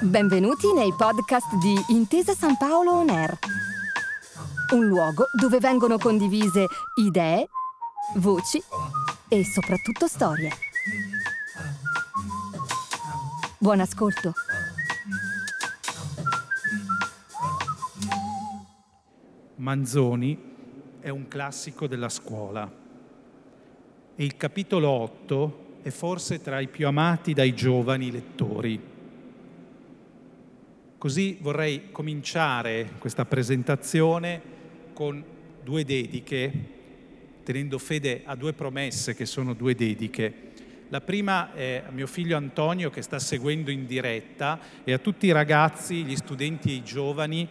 Benvenuti nei podcast di Intesa San Paolo On Air, un luogo dove vengono condivise idee, voci e soprattutto storie. Buon ascolto. Manzoni è un classico della scuola e il capitolo 8 è forse tra i più amati dai giovani lettori. Così vorrei cominciare questa presentazione con due dediche, tenendo fede a due promesse che sono due dediche. La prima è a mio figlio Antonio che sta seguendo in diretta e a tutti i ragazzi, gli studenti e i giovani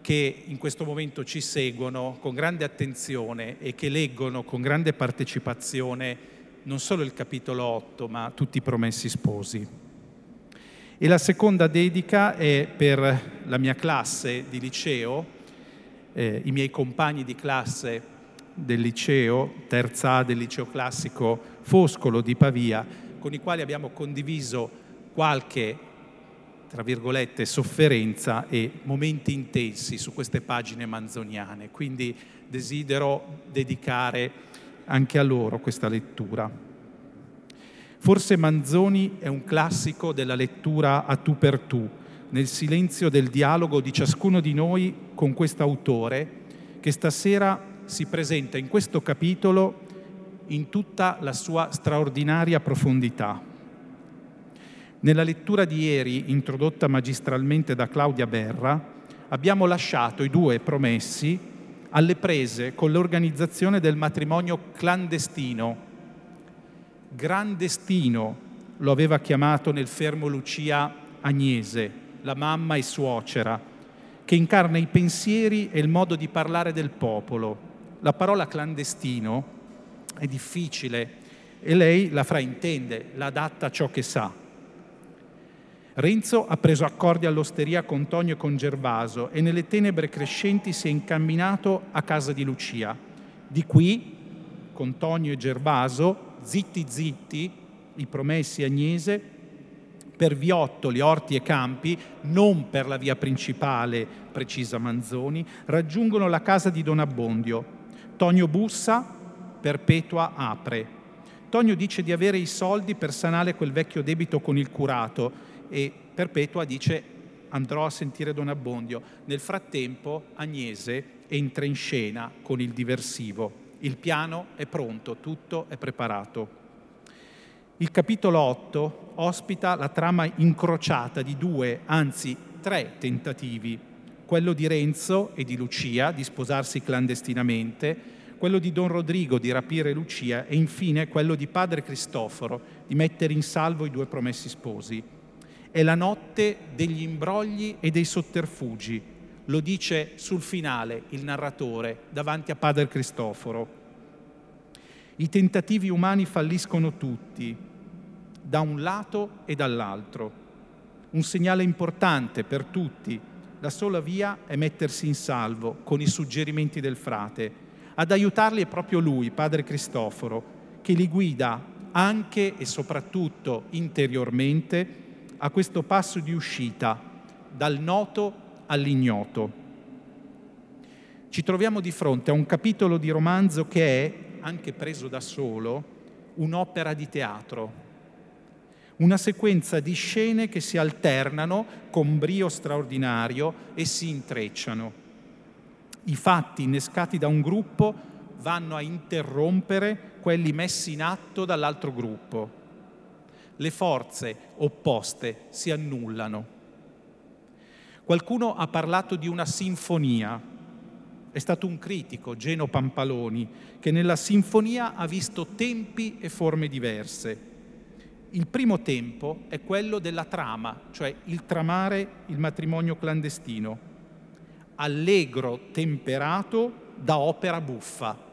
che in questo momento ci seguono con grande attenzione e che leggono con grande partecipazione non solo il capitolo 8, ma tutti i promessi sposi. E la seconda dedica è per la mia classe di liceo, eh, i miei compagni di classe del liceo, terza A del liceo classico Foscolo di Pavia, con i quali abbiamo condiviso qualche, tra virgolette, sofferenza e momenti intensi su queste pagine manzoniane. Quindi desidero dedicare anche a loro questa lettura. Forse Manzoni è un classico della lettura a tu per tu, nel silenzio del dialogo di ciascuno di noi con quest'autore che stasera si presenta in questo capitolo in tutta la sua straordinaria profondità. Nella lettura di ieri, introdotta magistralmente da Claudia Berra, abbiamo lasciato i due promessi alle prese con l'organizzazione del matrimonio clandestino Gran destino lo aveva chiamato nel fermo Lucia Agnese, la mamma e suocera, che incarna i pensieri e il modo di parlare del popolo. La parola clandestino è difficile e lei la fraintende, la adatta a ciò che sa. Renzo ha preso accordi all'osteria con Tonio e con Gervaso e nelle tenebre crescenti si è incamminato a casa di Lucia. Di qui, con Tonio e Gervaso, zitti zitti, i promessi Agnese, per viottoli, orti e campi, non per la via principale, precisa Manzoni, raggiungono la casa di Don Abbondio. Tonio bussa, Perpetua apre. Tonio dice di avere i soldi per sanare quel vecchio debito con il curato e Perpetua dice andrò a sentire Don Abbondio. Nel frattempo Agnese entra in scena con il diversivo. Il piano è pronto, tutto è preparato. Il capitolo 8 ospita la trama incrociata di due, anzi tre tentativi, quello di Renzo e di Lucia di sposarsi clandestinamente, quello di Don Rodrigo di rapire Lucia e infine quello di padre Cristoforo di mettere in salvo i due promessi sposi. È la notte degli imbrogli e dei sotterfugi, lo dice sul finale il narratore davanti a Padre Cristoforo. I tentativi umani falliscono tutti, da un lato e dall'altro. Un segnale importante per tutti. La sola via è mettersi in salvo con i suggerimenti del frate. Ad aiutarli è proprio lui, Padre Cristoforo, che li guida anche e soprattutto interiormente a questo passo di uscita dal noto all'ignoto. Ci troviamo di fronte a un capitolo di romanzo che è, anche preso da solo, un'opera di teatro, una sequenza di scene che si alternano con brio straordinario e si intrecciano. I fatti innescati da un gruppo vanno a interrompere quelli messi in atto dall'altro gruppo. Le forze opposte si annullano. Qualcuno ha parlato di una sinfonia. È stato un critico, Geno Pampaloni, che nella sinfonia ha visto tempi e forme diverse. Il primo tempo è quello della trama, cioè il tramare il matrimonio clandestino, allegro, temperato da opera buffa.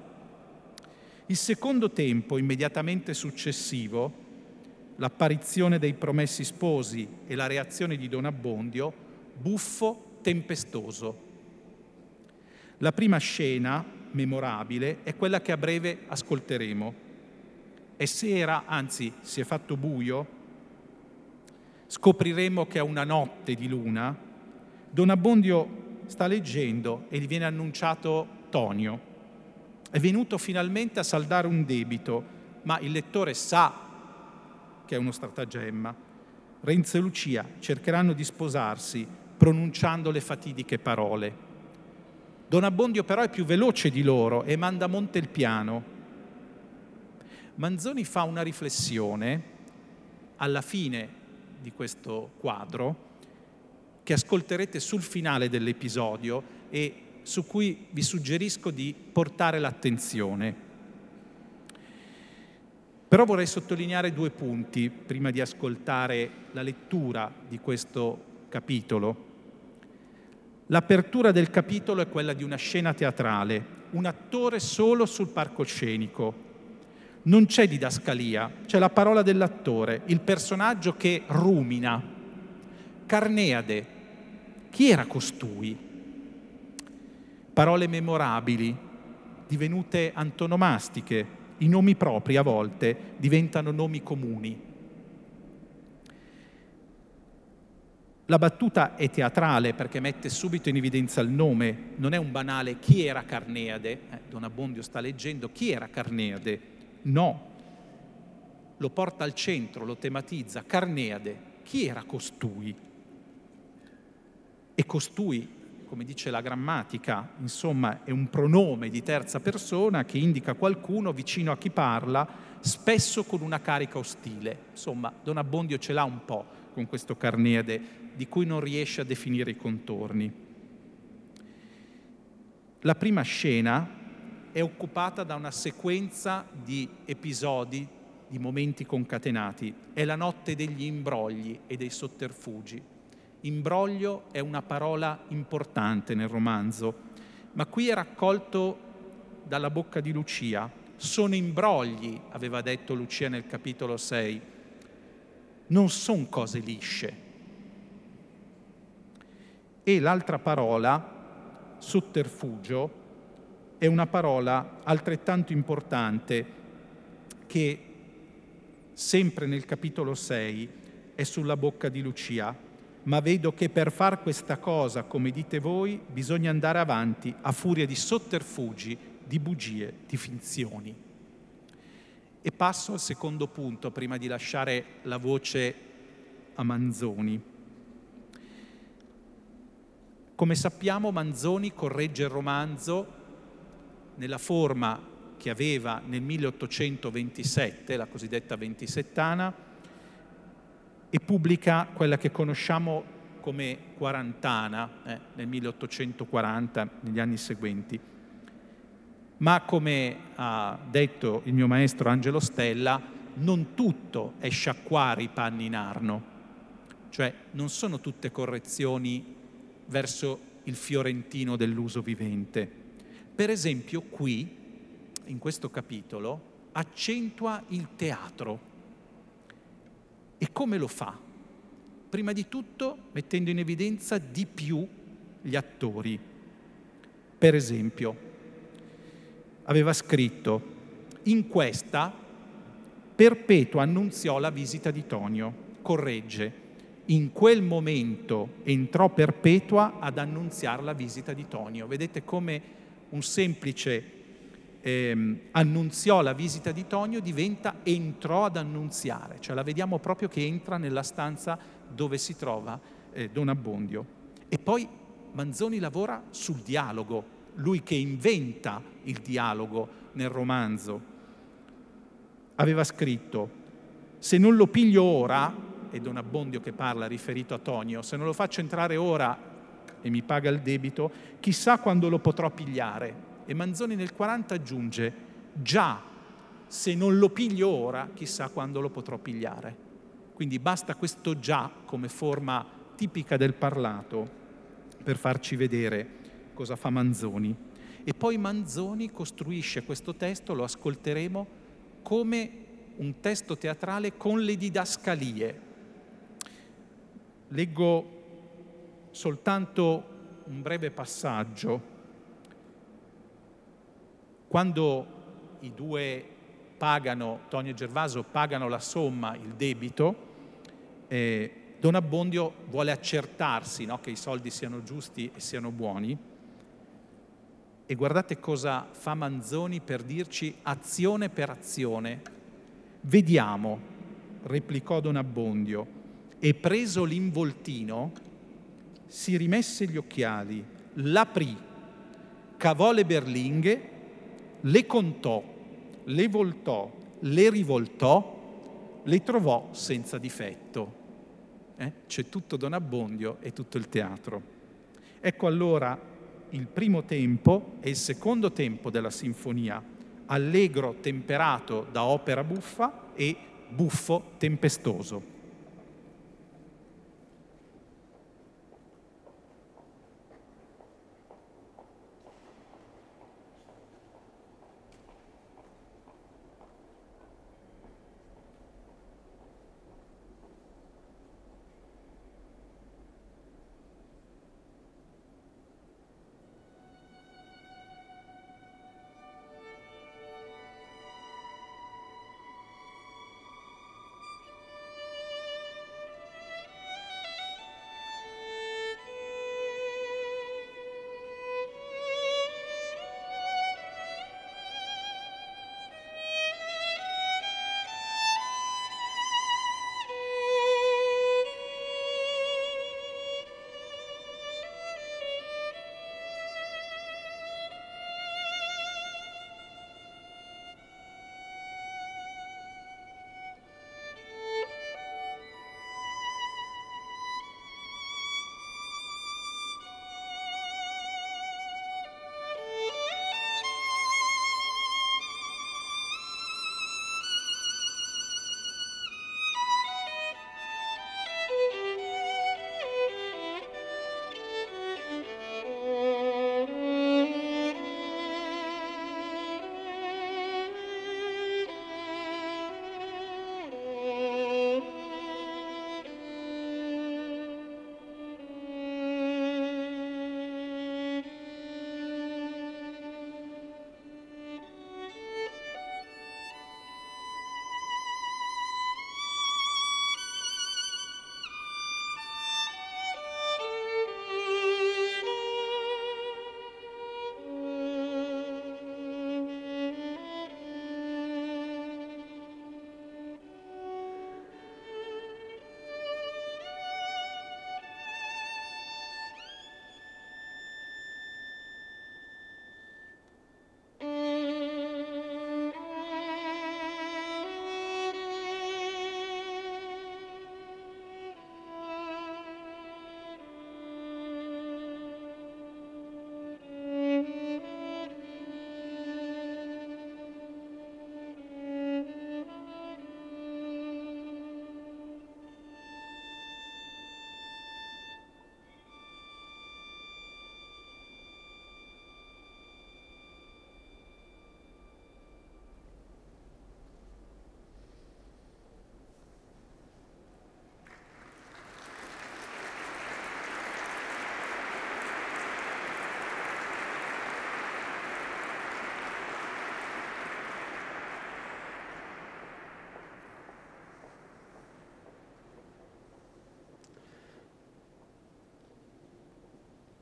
Il secondo tempo, immediatamente successivo, l'apparizione dei promessi sposi e la reazione di Don Abbondio, buffo, tempestoso. La prima scena memorabile è quella che a breve ascolteremo. è sera, anzi si è fatto buio, scopriremo che è una notte di luna, Don Abbondio sta leggendo e gli viene annunciato Tonio. È venuto finalmente a saldare un debito, ma il lettore sa che è uno stratagemma. Renzo e Lucia cercheranno di sposarsi pronunciando le fatidiche parole. Don Abbondio però è più veloce di loro e manda a monte il piano. Manzoni fa una riflessione alla fine di questo quadro che ascolterete sul finale dell'episodio e su cui vi suggerisco di portare l'attenzione. Però vorrei sottolineare due punti prima di ascoltare la lettura di questo capitolo. L'apertura del capitolo è quella di una scena teatrale, un attore solo sul palcoscenico. Non c'è didascalia, c'è la parola dell'attore, il personaggio che rumina. Carneade, chi era costui? Parole memorabili, divenute antonomastiche, i nomi propri a volte diventano nomi comuni. La battuta è teatrale perché mette subito in evidenza il nome, non è un banale chi era Carneade, eh, Don Abbondio sta leggendo chi era Carneade, no, lo porta al centro, lo tematizza, Carneade, chi era costui? E costui come dice la grammatica, insomma è un pronome di terza persona che indica qualcuno vicino a chi parla, spesso con una carica ostile. Insomma, Don Abbondio ce l'ha un po' con questo Carneade di cui non riesce a definire i contorni. La prima scena è occupata da una sequenza di episodi, di momenti concatenati. È la notte degli imbrogli e dei sotterfugi. Imbroglio è una parola importante nel romanzo, ma qui è raccolto dalla bocca di Lucia. Sono imbrogli, aveva detto Lucia nel capitolo 6, non sono cose lisce. E l'altra parola, sotterfugio, è una parola altrettanto importante che sempre nel capitolo 6 è sulla bocca di Lucia ma vedo che per far questa cosa, come dite voi, bisogna andare avanti a furia di sotterfugi, di bugie, di finzioni. E passo al secondo punto, prima di lasciare la voce a Manzoni. Come sappiamo, Manzoni corregge il romanzo nella forma che aveva nel 1827, la cosiddetta ventisettana, e pubblica quella che conosciamo come quarantana eh, nel 1840, negli anni seguenti. Ma come ha detto il mio maestro Angelo Stella, non tutto è sciacquare i panni in arno, cioè non sono tutte correzioni verso il fiorentino dell'uso vivente. Per esempio qui, in questo capitolo, accentua il teatro e come lo fa? Prima di tutto mettendo in evidenza di più gli attori. Per esempio, aveva scritto, in questa Perpetuo annunziò la visita di Tonio, corregge, in quel momento entrò Perpetua ad annunziare la visita di Tonio. Vedete come un semplice ehm, annunziò la visita di Tonio diventa entrò ad annunziare, cioè la vediamo proprio che entra nella stanza dove si trova eh, Don Abbondio. E poi Manzoni lavora sul dialogo, lui che inventa il dialogo nel romanzo. Aveva scritto, se non lo piglio ora, è Don Abbondio che parla riferito a Tonio, se non lo faccio entrare ora e mi paga il debito, chissà quando lo potrò pigliare. E Manzoni nel 40 aggiunge, già, se non lo piglio ora, chissà quando lo potrò pigliare. Quindi basta questo già come forma tipica del parlato per farci vedere cosa fa Manzoni. E poi Manzoni costruisce questo testo, lo ascolteremo, come un testo teatrale con le didascalie. Leggo soltanto un breve passaggio quando i due pagano, Tonio e Gervaso pagano la somma, il debito, eh, Don Abbondio vuole accertarsi no, che i soldi siano giusti e siano buoni. E guardate cosa fa Manzoni per dirci azione per azione. Vediamo, replicò Don Abbondio, e preso l'involtino, si rimesse gli occhiali, l'aprì, cavò le berlinghe, le contò, le voltò, le rivoltò, le trovò senza difetto eh? c'è tutto Don Abbondio e tutto il teatro. Ecco allora il primo tempo e il secondo tempo della sinfonia, allegro temperato da opera buffa e buffo tempestoso.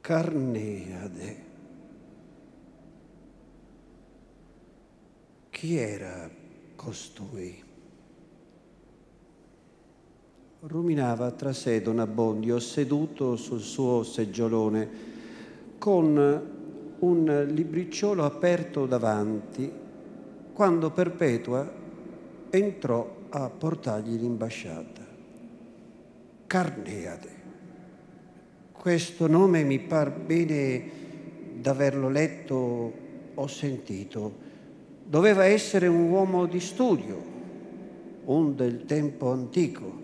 Carneade. Chi era costui? Ruminava tra sé Don Abbondio seduto sul suo seggiolone con un libricciolo aperto davanti quando Perpetua entrò a portargli l'imbasciata. Carneade. Questo nome mi par bene d'averlo letto o sentito. Doveva essere un uomo di studio, un del tempo antico.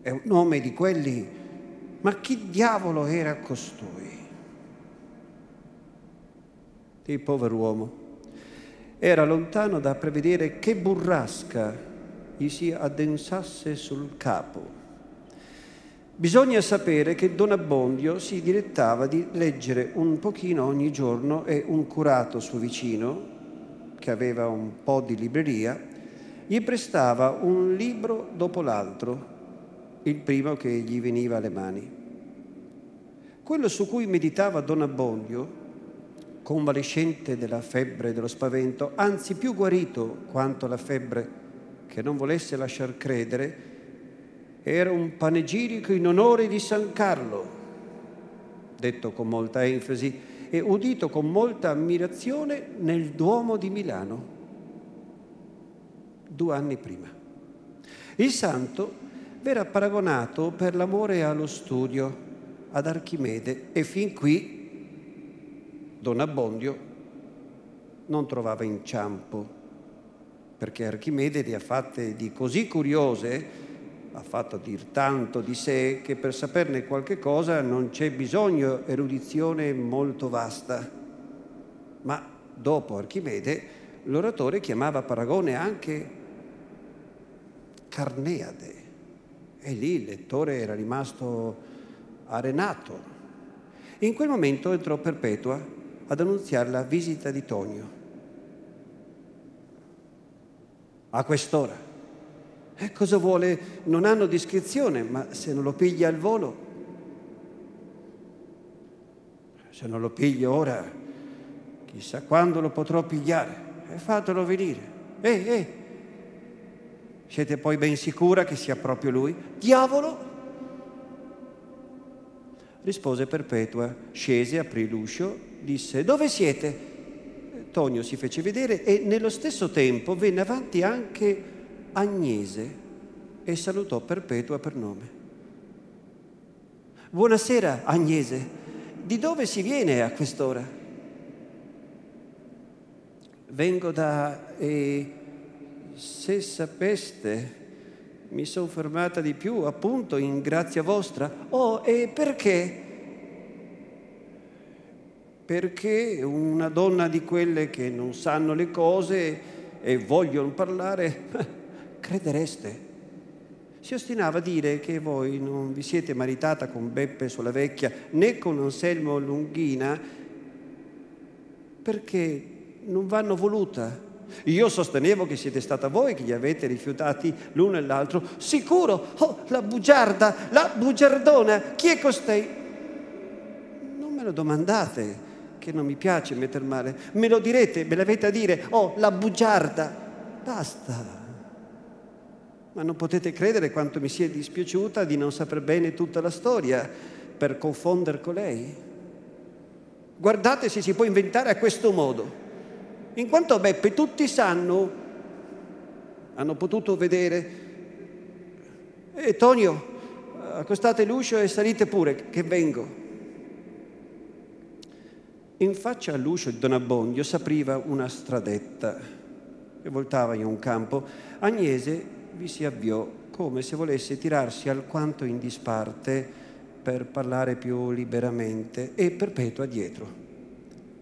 È un nome di quelli, ma chi diavolo era costui? Il povero uomo era lontano da prevedere che burrasca gli si addensasse sul capo Bisogna sapere che Don Abbondio si dilettava di leggere un pochino ogni giorno e un curato suo vicino che aveva un po' di libreria, gli prestava un libro dopo l'altro, il primo che gli veniva alle mani. Quello su cui meditava Don Abbondio, convalescente della febbre e dello spavento, anzi più guarito quanto la febbre, che non volesse lasciar credere, era un panegirico in onore di San Carlo, detto con molta enfasi e udito con molta ammirazione nel Duomo di Milano, due anni prima. Il santo verrà paragonato per l'amore allo studio ad Archimede e fin qui Don Abbondio non trovava inciampo perché Archimede le ha fatte di così curiose ha fatto dir tanto di sé che per saperne qualche cosa non c'è bisogno erudizione molto vasta. Ma dopo Archimede l'oratore chiamava Paragone anche Carneade e lì il lettore era rimasto arenato. In quel momento entrò Perpetua ad annunziare la visita di Tonio. A quest'ora eh, cosa vuole? Non hanno discrezione, ma se non lo piglia al volo, se non lo piglio ora, chissà quando lo potrò pigliare. E eh, fatelo venire. Ehi, ehi, siete poi ben sicura che sia proprio lui? Diavolo! Rispose Perpetua, scese, aprì l'uscio, disse, dove siete? Tonio si fece vedere e nello stesso tempo venne avanti anche Agnese e salutò Perpetua per nome. Buonasera Agnese, di dove si viene a quest'ora? Vengo da... E se sapeste, mi sono fermata di più appunto in grazia vostra. Oh, e perché? Perché una donna di quelle che non sanno le cose e vogliono parlare credereste? Si ostinava a dire che voi non vi siete maritata con Beppe sulla vecchia né con Anselmo Lunghina perché non vanno voluta. Io sostenevo che siete stata voi che gli avete rifiutati l'uno e l'altro. Sicuro? Oh, la bugiarda, la bugiardona, chi è costei? Non me lo domandate, che non mi piace metter male. Me lo direte, me l'avete a dire. Oh, la bugiarda. Basta ma non potete credere quanto mi sia dispiaciuta di non saper bene tutta la storia per confondere con lei. Guardate se si può inventare a questo modo. In quanto a Beppe tutti sanno, hanno potuto vedere, e Tonio, accostate l'uscio e salite pure, che vengo. In faccia all'uscio di Don Abbondio s'apriva una stradetta che voltava in un campo. Agnese vi si avviò come se volesse tirarsi alquanto in disparte per parlare più liberamente e Perpetua dietro.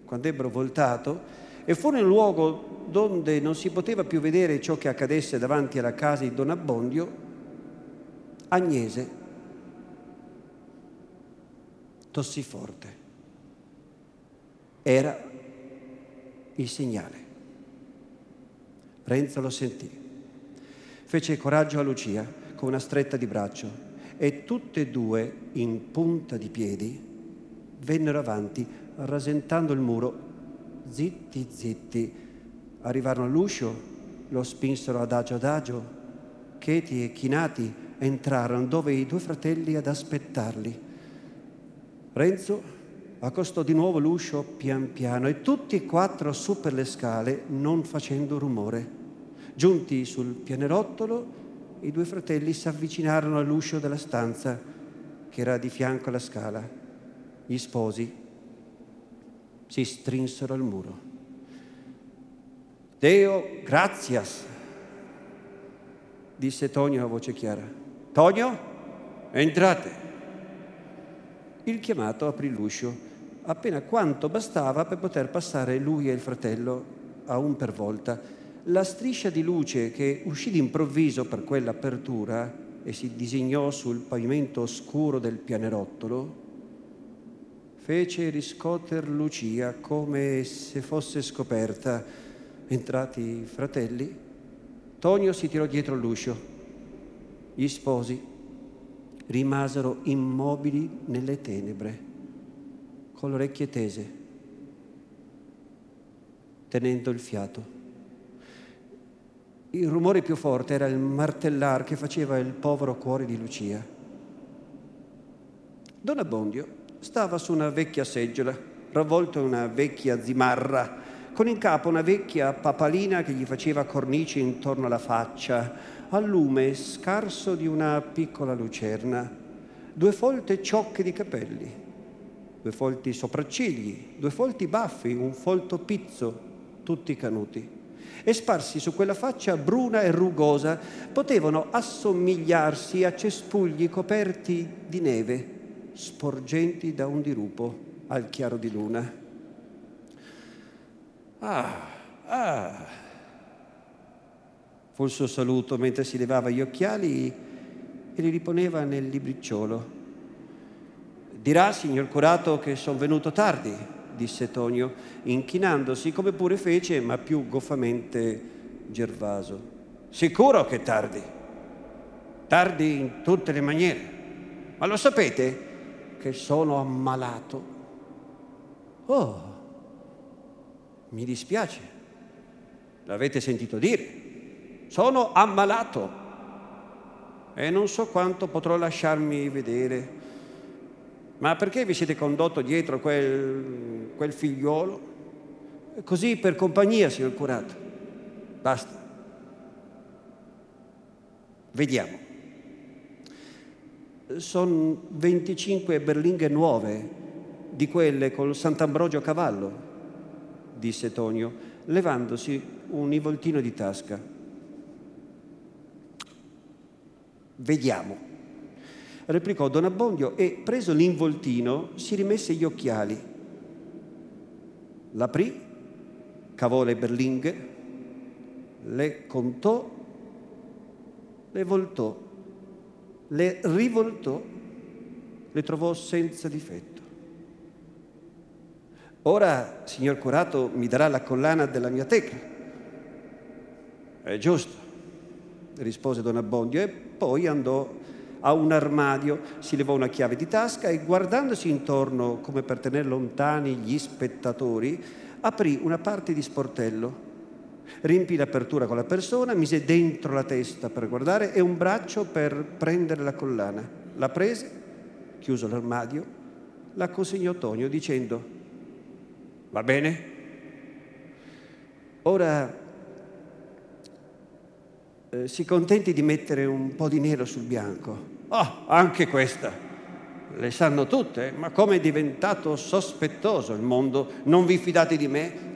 Quando ebbero voltato e fu nel luogo donde non si poteva più vedere ciò che accadesse davanti alla casa di Don Abbondio, Agnese tossì forte. Era il segnale. Renzo lo sentì fece coraggio a Lucia con una stretta di braccio e tutte e due, in punta di piedi, vennero avanti, rasentando il muro, zitti, zitti. Arrivarono all'uscio, lo spinsero adagio adagio, cheti e chinati entrarono dove i due fratelli ad aspettarli. Renzo accostò di nuovo l'uscio pian piano e tutti e quattro su per le scale, non facendo rumore. Giunti sul pianerottolo, i due fratelli si avvicinarono all'uscio della stanza che era di fianco alla scala. Gli sposi si strinsero al muro. Deo, grazias, disse Tonio a voce chiara. Tonio, entrate. Il chiamato aprì l'uscio appena quanto bastava per poter passare lui e il fratello a un per volta la striscia di luce che uscì d'improvviso per quell'apertura e si disegnò sul pavimento oscuro del pianerottolo, fece riscoter Lucia come se fosse scoperta Entrati i fratelli, Tonio si tirò dietro l'uscio. Gli sposi rimasero immobili nelle tenebre, con le orecchie tese, tenendo il fiato. Il rumore più forte era il martellar che faceva il povero cuore di Lucia. Don Abbondio stava su una vecchia seggiola, ravvolto in una vecchia zimarra, con in capo una vecchia papalina che gli faceva cornici intorno alla faccia, al lume scarso di una piccola lucerna, due folte ciocche di capelli, due folti sopraccigli, due folti baffi, un folto pizzo, tutti canuti e sparsi su quella faccia bruna e rugosa potevano assomigliarsi a cespugli coperti di neve, sporgenti da un dirupo al chiaro di luna. Ah, ah. Fu il suo saluto mentre si levava gli occhiali e li riponeva nel libricciolo. Dirà, signor curato, che sono venuto tardi disse Tonio, inchinandosi come pure fece, ma più goffamente Gervaso. Sicuro che tardi, tardi in tutte le maniere, ma lo sapete che sono ammalato? Oh, mi dispiace, l'avete sentito dire, sono ammalato. E non so quanto potrò lasciarmi vedere ma perché vi siete condotto dietro quel, quel figliuolo? Così per compagnia, signor curato. Basta. Vediamo. Sono 25 berlinghe nuove, di quelle col Sant'Ambrogio a cavallo, disse Tonio, levandosi un involtino di tasca. Vediamo replicò Don Abbondio e, preso l'involtino, si rimesse gli occhiali. L'aprì, cavò le berlinghe, le contò, le voltò, le rivoltò, le trovò senza difetto. Ora, signor curato, mi darà la collana della mia teca. È giusto, rispose Don Abbondio e poi andò a un armadio, si levò una chiave di tasca e guardandosi intorno come per tenere lontani gli spettatori, aprì una parte di sportello, riempì l'apertura con la persona, mise dentro la testa per guardare e un braccio per prendere la collana. La prese, chiuso l'armadio, la consegnò Tonio dicendo, va bene? Ora eh, si contenti di mettere un po' di nero sul bianco. Oh, anche questa. Le sanno tutte, ma come è diventato sospettoso il mondo? Non vi fidate di me?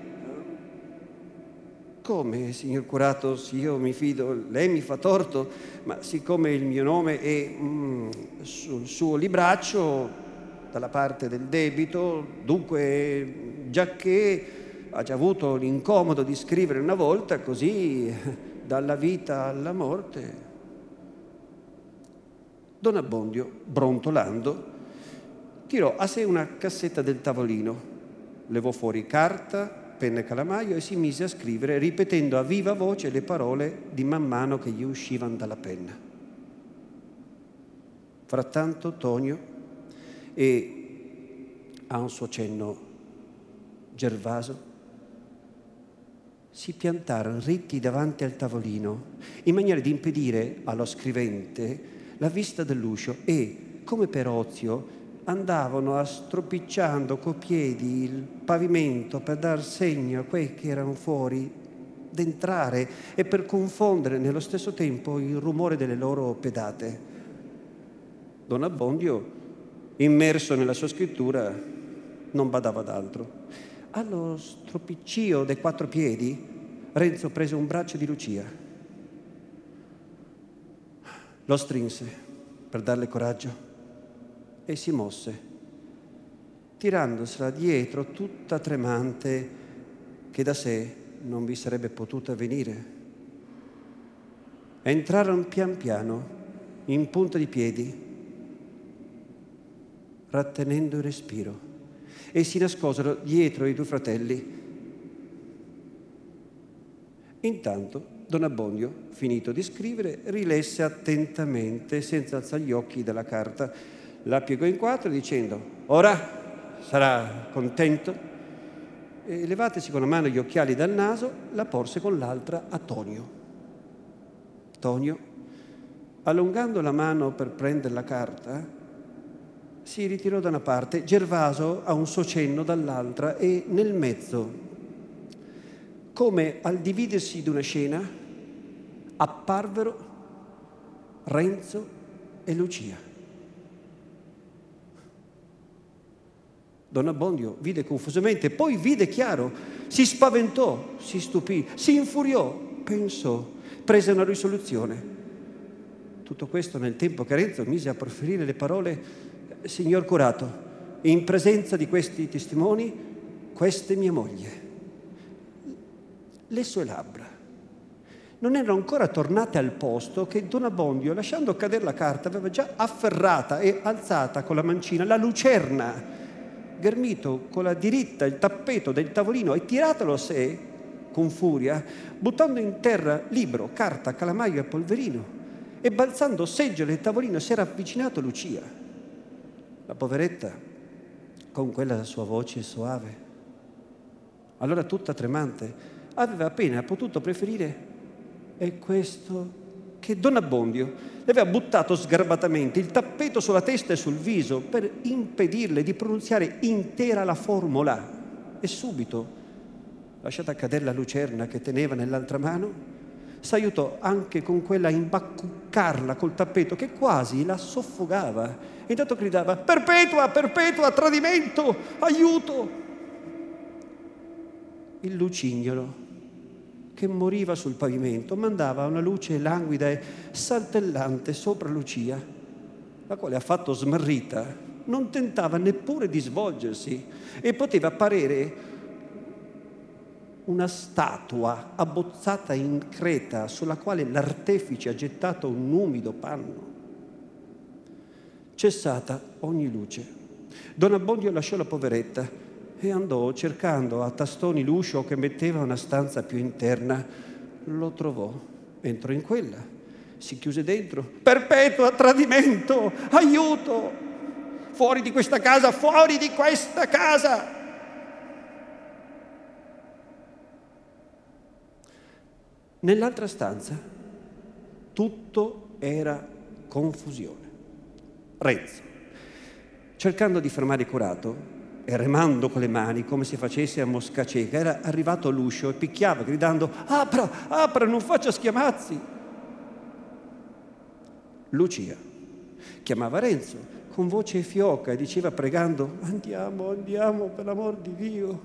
Come, signor curato, se io mi fido, lei mi fa torto, ma siccome il mio nome è mm, sul suo libraccio, dalla parte del debito, dunque, già che ha già avuto l'incomodo di scrivere una volta, così dalla vita alla morte, Don Abbondio, brontolando, tirò a sé una cassetta del tavolino, levò fuori carta, penna e calamaio e si mise a scrivere ripetendo a viva voce le parole di man mano che gli uscivano dalla penna. Frattanto Tonio e a un suo cenno Gervaso si piantarono ritti davanti al tavolino in maniera di impedire allo scrivente la vista dell'uscio e, come per ozio, andavano a stropicciando coi piedi il pavimento per dar segno a quei che erano fuori d'entrare e per confondere nello stesso tempo il rumore delle loro pedate. Don Abbondio, immerso nella sua scrittura, non badava ad altro. Allo stropiccio dei quattro piedi, Renzo prese un braccio di Lucia lo strinse per darle coraggio e si mosse, tirandosela dietro tutta tremante che da sé non vi sarebbe potuta venire. Entrarono pian piano in punta di piedi, rattenendo il respiro, e si nascosero dietro i due fratelli. Intanto Don Abbondio, finito di scrivere, rilesse attentamente, senza alzare gli occhi dalla carta. La piegò in quattro dicendo, ora sarà contento? E levatesi con una mano gli occhiali dal naso, la porse con l'altra a Tonio. Tonio, allungando la mano per prendere la carta, si ritirò da una parte, Gervaso a un suo cenno dall'altra e nel mezzo, come al dividersi di una scena, apparvero Renzo e Lucia. Don Abbondio vide confusamente, poi vide chiaro, si spaventò, si stupì, si infuriò, pensò, prese una risoluzione. Tutto questo nel tempo che Renzo mise a proferire le parole, signor curato, in presenza di questi testimoni, questa è mia moglie. Le sue labbra non erano ancora tornate al posto che Don Abbondio, lasciando cadere la carta, aveva già afferrata e alzata con la mancina la lucerna, ghermito con la diritta il tappeto del tavolino e tiratelo a sé con furia, buttando in terra libro, carta, calamaio e polverino e balzando seggiole e tavolino si era avvicinato a Lucia. La poveretta, con quella sua voce soave, allora tutta tremante, aveva appena potuto preferire è questo che Don Abbondio le aveva buttato sgarbatamente il tappeto sulla testa e sul viso per impedirle di pronunziare intera la formula. E subito, lasciata cadere la lucerna che teneva nell'altra mano, s'aiutò anche con quella a imbaccuccarla col tappeto che quasi la soffocava. E intanto gridava, perpetua, perpetua, tradimento, aiuto! Il lucignolo che moriva sul pavimento mandava una luce languida e saltellante sopra Lucia, la quale affatto smarrita non tentava neppure di svolgersi e poteva parere una statua abbozzata in creta sulla quale l'artefice ha gettato un umido panno. Cessata ogni luce, Don Abbondio lasciò la poveretta e andò cercando a tastoni l'uscio che metteva una stanza più interna. Lo trovò, entrò in quella, si chiuse dentro. Perpetua tradimento, aiuto! Fuori di questa casa, fuori di questa casa! Nell'altra stanza tutto era confusione. Renzo, cercando di fermare il curato, e remando con le mani come se facesse a mosca cieca, era arrivato all'uscio e picchiava gridando apra, apra, non faccia schiamazzi. Lucia chiamava Renzo con voce fioca e diceva pregando andiamo, andiamo per l'amor di Dio.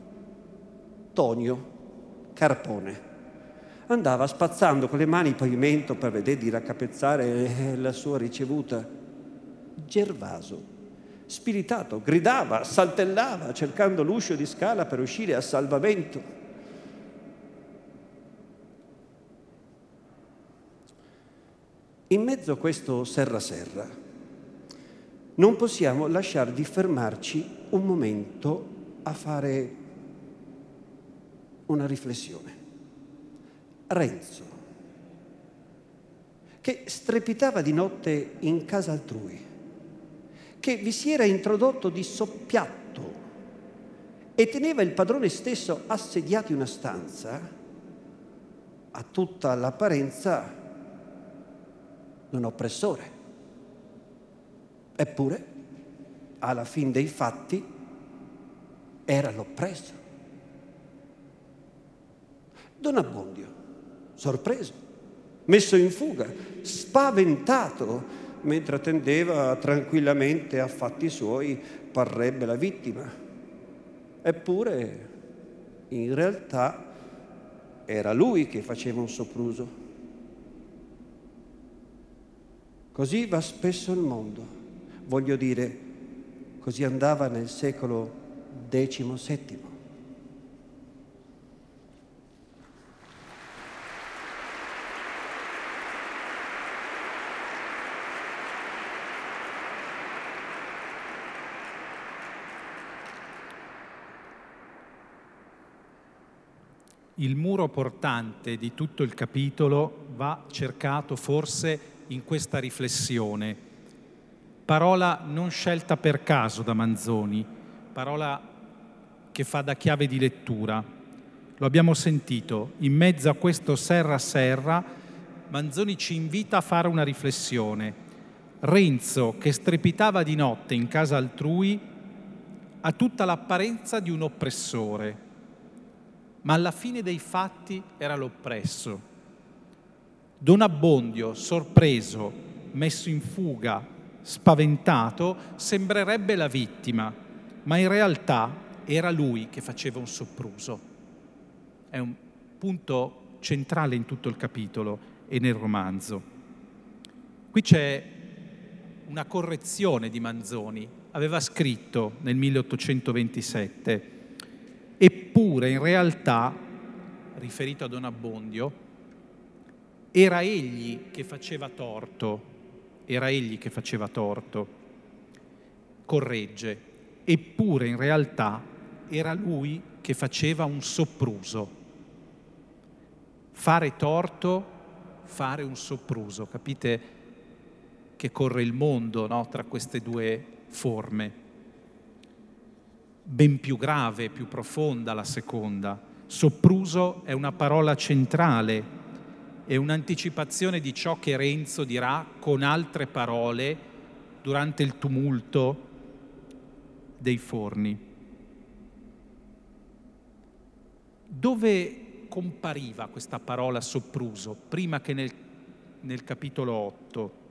Tonio, Carpone, andava spazzando con le mani il pavimento per vedere di raccapezzare la sua ricevuta. Gervaso spiritato, gridava, saltellava cercando l'uscio di scala per uscire a salvamento. In mezzo a questo serra-serra non possiamo lasciare di fermarci un momento a fare una riflessione. Renzo, che strepitava di notte in casa altrui, che vi si era introdotto di soppiatto e teneva il padrone stesso assediato in una stanza, a tutta l'apparenza un oppressore. Eppure, alla fin dei fatti, era l'oppresso. Don Abbondio, sorpreso, messo in fuga, spaventato, mentre attendeva tranquillamente a fatti suoi, parrebbe la vittima. Eppure, in realtà, era lui che faceva un sopruso. Così va spesso il mondo. Voglio dire, così andava nel secolo XVII. Il muro portante di tutto il capitolo va cercato forse in questa riflessione. Parola non scelta per caso da Manzoni, parola che fa da chiave di lettura. Lo abbiamo sentito, in mezzo a questo serra serra, Manzoni ci invita a fare una riflessione. Renzo, che strepitava di notte in casa altrui, ha tutta l'apparenza di un oppressore ma alla fine dei fatti era l'oppresso. Don Abbondio, sorpreso, messo in fuga, spaventato, sembrerebbe la vittima, ma in realtà era lui che faceva un sopruso. È un punto centrale in tutto il capitolo e nel romanzo. Qui c'è una correzione di Manzoni. Aveva scritto nel 1827 Eppure in realtà, riferito a Don Abbondio, era egli che faceva torto, era egli che faceva torto, corregge, eppure in realtà era lui che faceva un sopruso. Fare torto, fare un sopruso, capite che corre il mondo no, tra queste due forme ben più grave, più profonda la seconda. Sopruso è una parola centrale, è un'anticipazione di ciò che Renzo dirà con altre parole durante il tumulto dei forni. Dove compariva questa parola sopruso prima che nel, nel capitolo 8?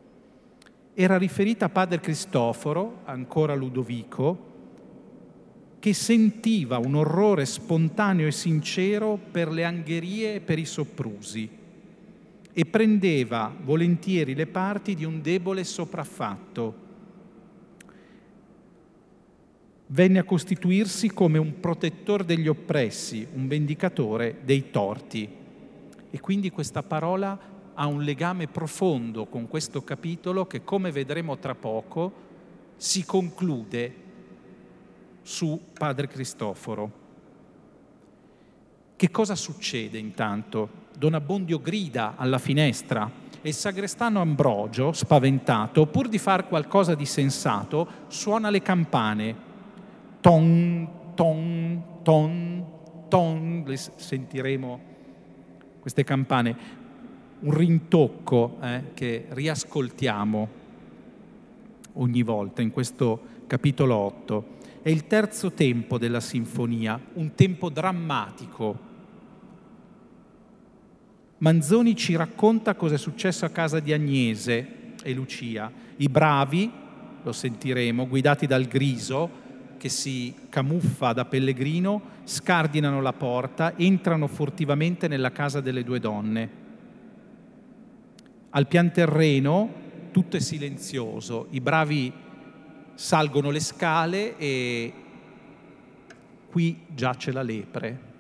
Era riferita a padre Cristoforo, ancora Ludovico, che sentiva un orrore spontaneo e sincero per le angherie e per i soprusi e prendeva volentieri le parti di un debole sopraffatto. Venne a costituirsi come un protettore degli oppressi, un vendicatore dei torti. E quindi questa parola ha un legame profondo con questo capitolo che, come vedremo tra poco, si conclude su padre Cristoforo. Che cosa succede intanto? Don Abbondio grida alla finestra e il sagrestano Ambrogio, spaventato, pur di fare qualcosa di sensato, suona le campane. Ton, ton, ton, ton, le sentiremo queste campane, un rintocco eh, che riascoltiamo ogni volta in questo capitolo 8. È il terzo tempo della sinfonia, un tempo drammatico. Manzoni ci racconta cosa è successo a casa di Agnese e Lucia. I bravi, lo sentiremo, guidati dal griso, che si camuffa da pellegrino, scardinano la porta, entrano furtivamente nella casa delle due donne. Al pian terreno tutto è silenzioso, i bravi salgono le scale e qui giace la lepre.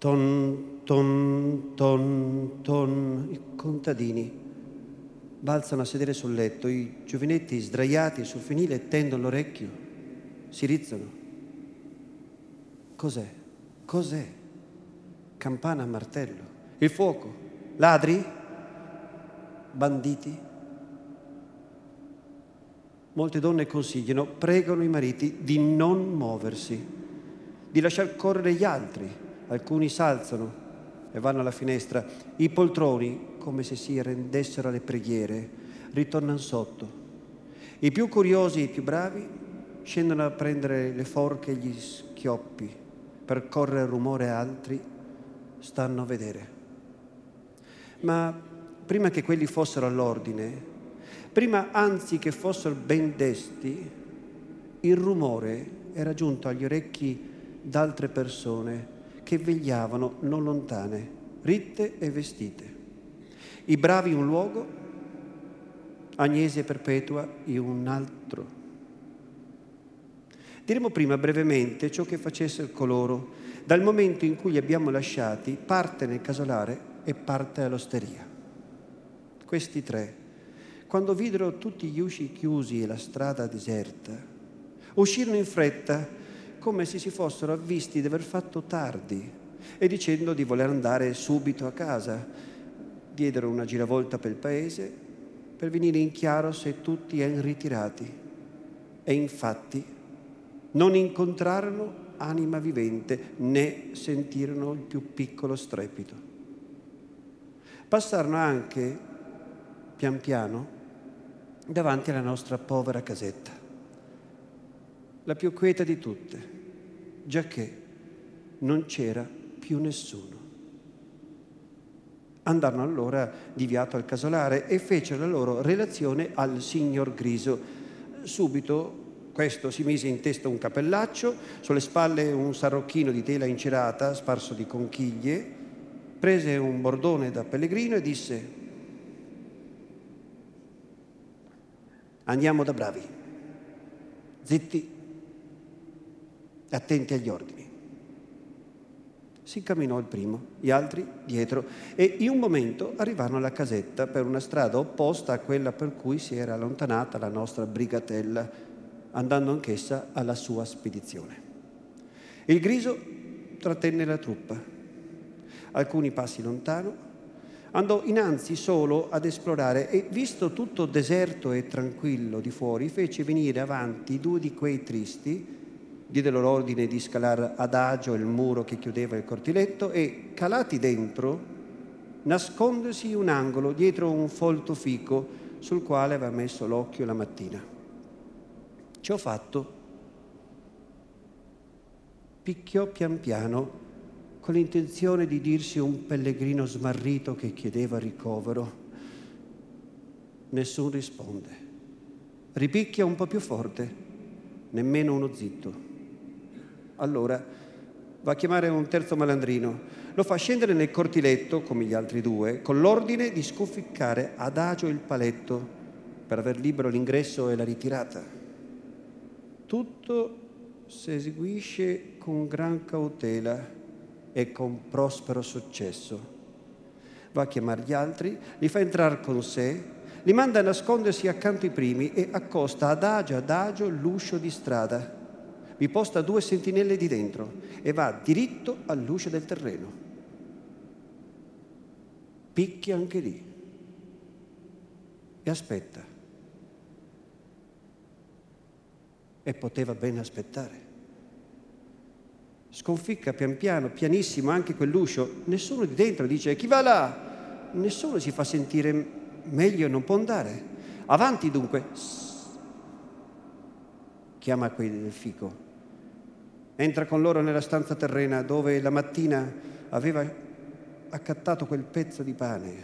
Ton, ton, ton, ton. I contadini balzano a sedere sul letto, i giovinetti sdraiati sul finile tendono l'orecchio, si rizzano. Cos'è? Cos'è? Campana a martello. Il fuoco. Ladri? Banditi? Molte donne consigliano, pregano i mariti di non muoversi, di lasciar correre gli altri alcuni s'alzano e vanno alla finestra, i poltroni, come se si rendessero alle preghiere, ritornano sotto. I più curiosi, i più bravi, scendono a prendere le forche e gli schioppi, per correre rumore altri, stanno a vedere. Ma prima che quelli fossero all'ordine, prima anzi che fossero ben desti, il rumore era giunto agli orecchi d'altre persone che vegliavano non lontane, ritte e vestite. I bravi un luogo, Agnese Perpetua io un altro. Diremo prima brevemente ciò che facessero coloro dal momento in cui li abbiamo lasciati, parte nel casolare e parte all'osteria. Questi tre, quando videro tutti gli usci chiusi e la strada deserta, uscirono in fretta come se si fossero avvisti di aver fatto tardi e dicendo di voler andare subito a casa, diedero una giravolta per il paese per venire in chiaro se tutti erano ritirati. E infatti non incontrarono anima vivente né sentirono il più piccolo strepito. Passarono anche, pian piano, davanti alla nostra povera casetta, la più quieta di tutte, giacché non c'era più nessuno. Andarono allora di viato al casolare e fecero la loro relazione al signor Griso. Subito questo si mise in testa un cappellaccio, sulle spalle un sarrocchino di tela incerata sparso di conchiglie, prese un bordone da pellegrino e disse andiamo da bravi, zitti, attenti agli ordini. Si incamminò il primo, gli altri dietro e in un momento arrivarono alla casetta per una strada opposta a quella per cui si era allontanata la nostra brigatella andando anch'essa alla sua spedizione. Il griso trattenne la truppa. Alcuni passi lontano, andò innanzi solo ad esplorare e, visto tutto deserto e tranquillo di fuori, fece venire avanti due di quei tristi, diede loro ordine di scalare adagio il muro che chiudeva il cortiletto e, calati dentro, nascondersi in un angolo dietro un folto fico sul quale aveva messo l'occhio la mattina. Ci ho fatto. Picchiò pian piano con l'intenzione di dirsi un pellegrino smarrito che chiedeva ricovero. Nessun risponde. Ripicchia un po' più forte, nemmeno uno zitto. Allora va a chiamare un terzo malandrino, lo fa scendere nel cortiletto, come gli altri due, con l'ordine di scufficare adagio il paletto per aver libero l'ingresso e la ritirata. Tutto si eseguisce con gran cautela e con prospero successo. Va a chiamare gli altri, li fa entrare con sé, li manda a nascondersi accanto ai primi e accosta adagio adagio l'uscio di strada. Vi posta due sentinelle di dentro e va diritto all'uscio del terreno. Picchia anche lì e aspetta. e poteva ben aspettare. Sconficca pian piano, pianissimo anche quell'uscio. Nessuno di dentro dice chi va là? Nessuno si fa sentire meglio non può andare. Avanti dunque. Chiama quei del fico. Entra con loro nella stanza terrena dove la mattina aveva accattato quel pezzo di pane.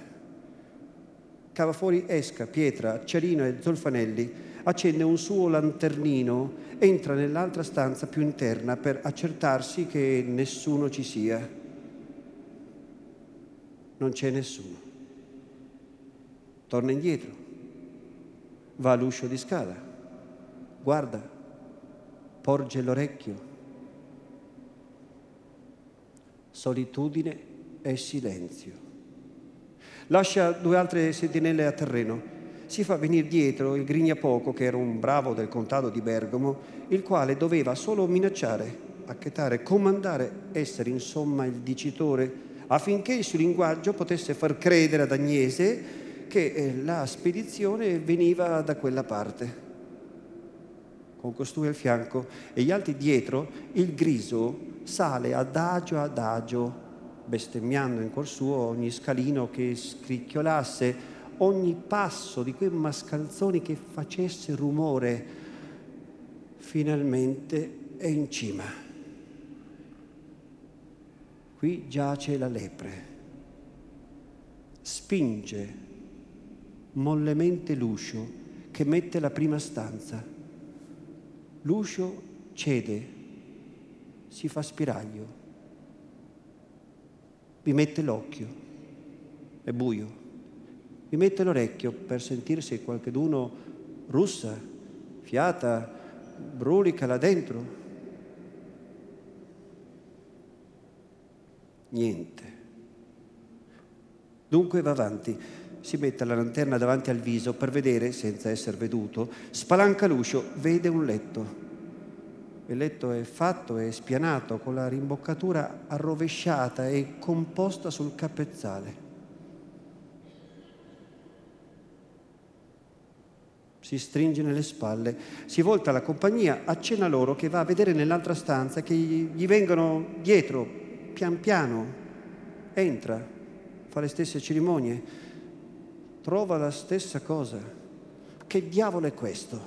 Cava fuori esca, pietra, acciarino e zolfanelli accende un suo lanternino, entra nell'altra stanza più interna per accertarsi che nessuno ci sia. Non c'è nessuno. Torna indietro, va all'uscio di scala, guarda, porge l'orecchio. Solitudine e silenzio. Lascia due altre sentinelle a terreno si fa venire dietro il Grignapoco, che era un bravo del contado di Bergamo, il quale doveva solo minacciare, acchettare, comandare, essere insomma il dicitore, affinché il suo linguaggio potesse far credere ad Agnese che eh, la spedizione veniva da quella parte. Con costui al fianco e gli altri dietro, il griso sale adagio adagio, bestemmiando in cuor suo ogni scalino che scricchiolasse ogni passo di quei mascalzoni che facesse rumore, finalmente è in cima. Qui giace la lepre, spinge mollemente l'uscio che mette la prima stanza. L'uscio cede, si fa spiraglio, vi mette l'occhio, è buio Vi mette l'orecchio per sentire se qualcheduno russa, fiata, brulica là dentro. Niente. Dunque va avanti, si mette la lanterna davanti al viso per vedere, senza essere veduto, spalanca l'uscio, vede un letto. Il letto è fatto e spianato con la rimboccatura arrovesciata e composta sul capezzale. si stringe nelle spalle, si volta alla compagnia, accenna loro che va a vedere nell'altra stanza, che gli vengono dietro, pian piano, entra, fa le stesse cerimonie, trova la stessa cosa. Che diavolo è questo?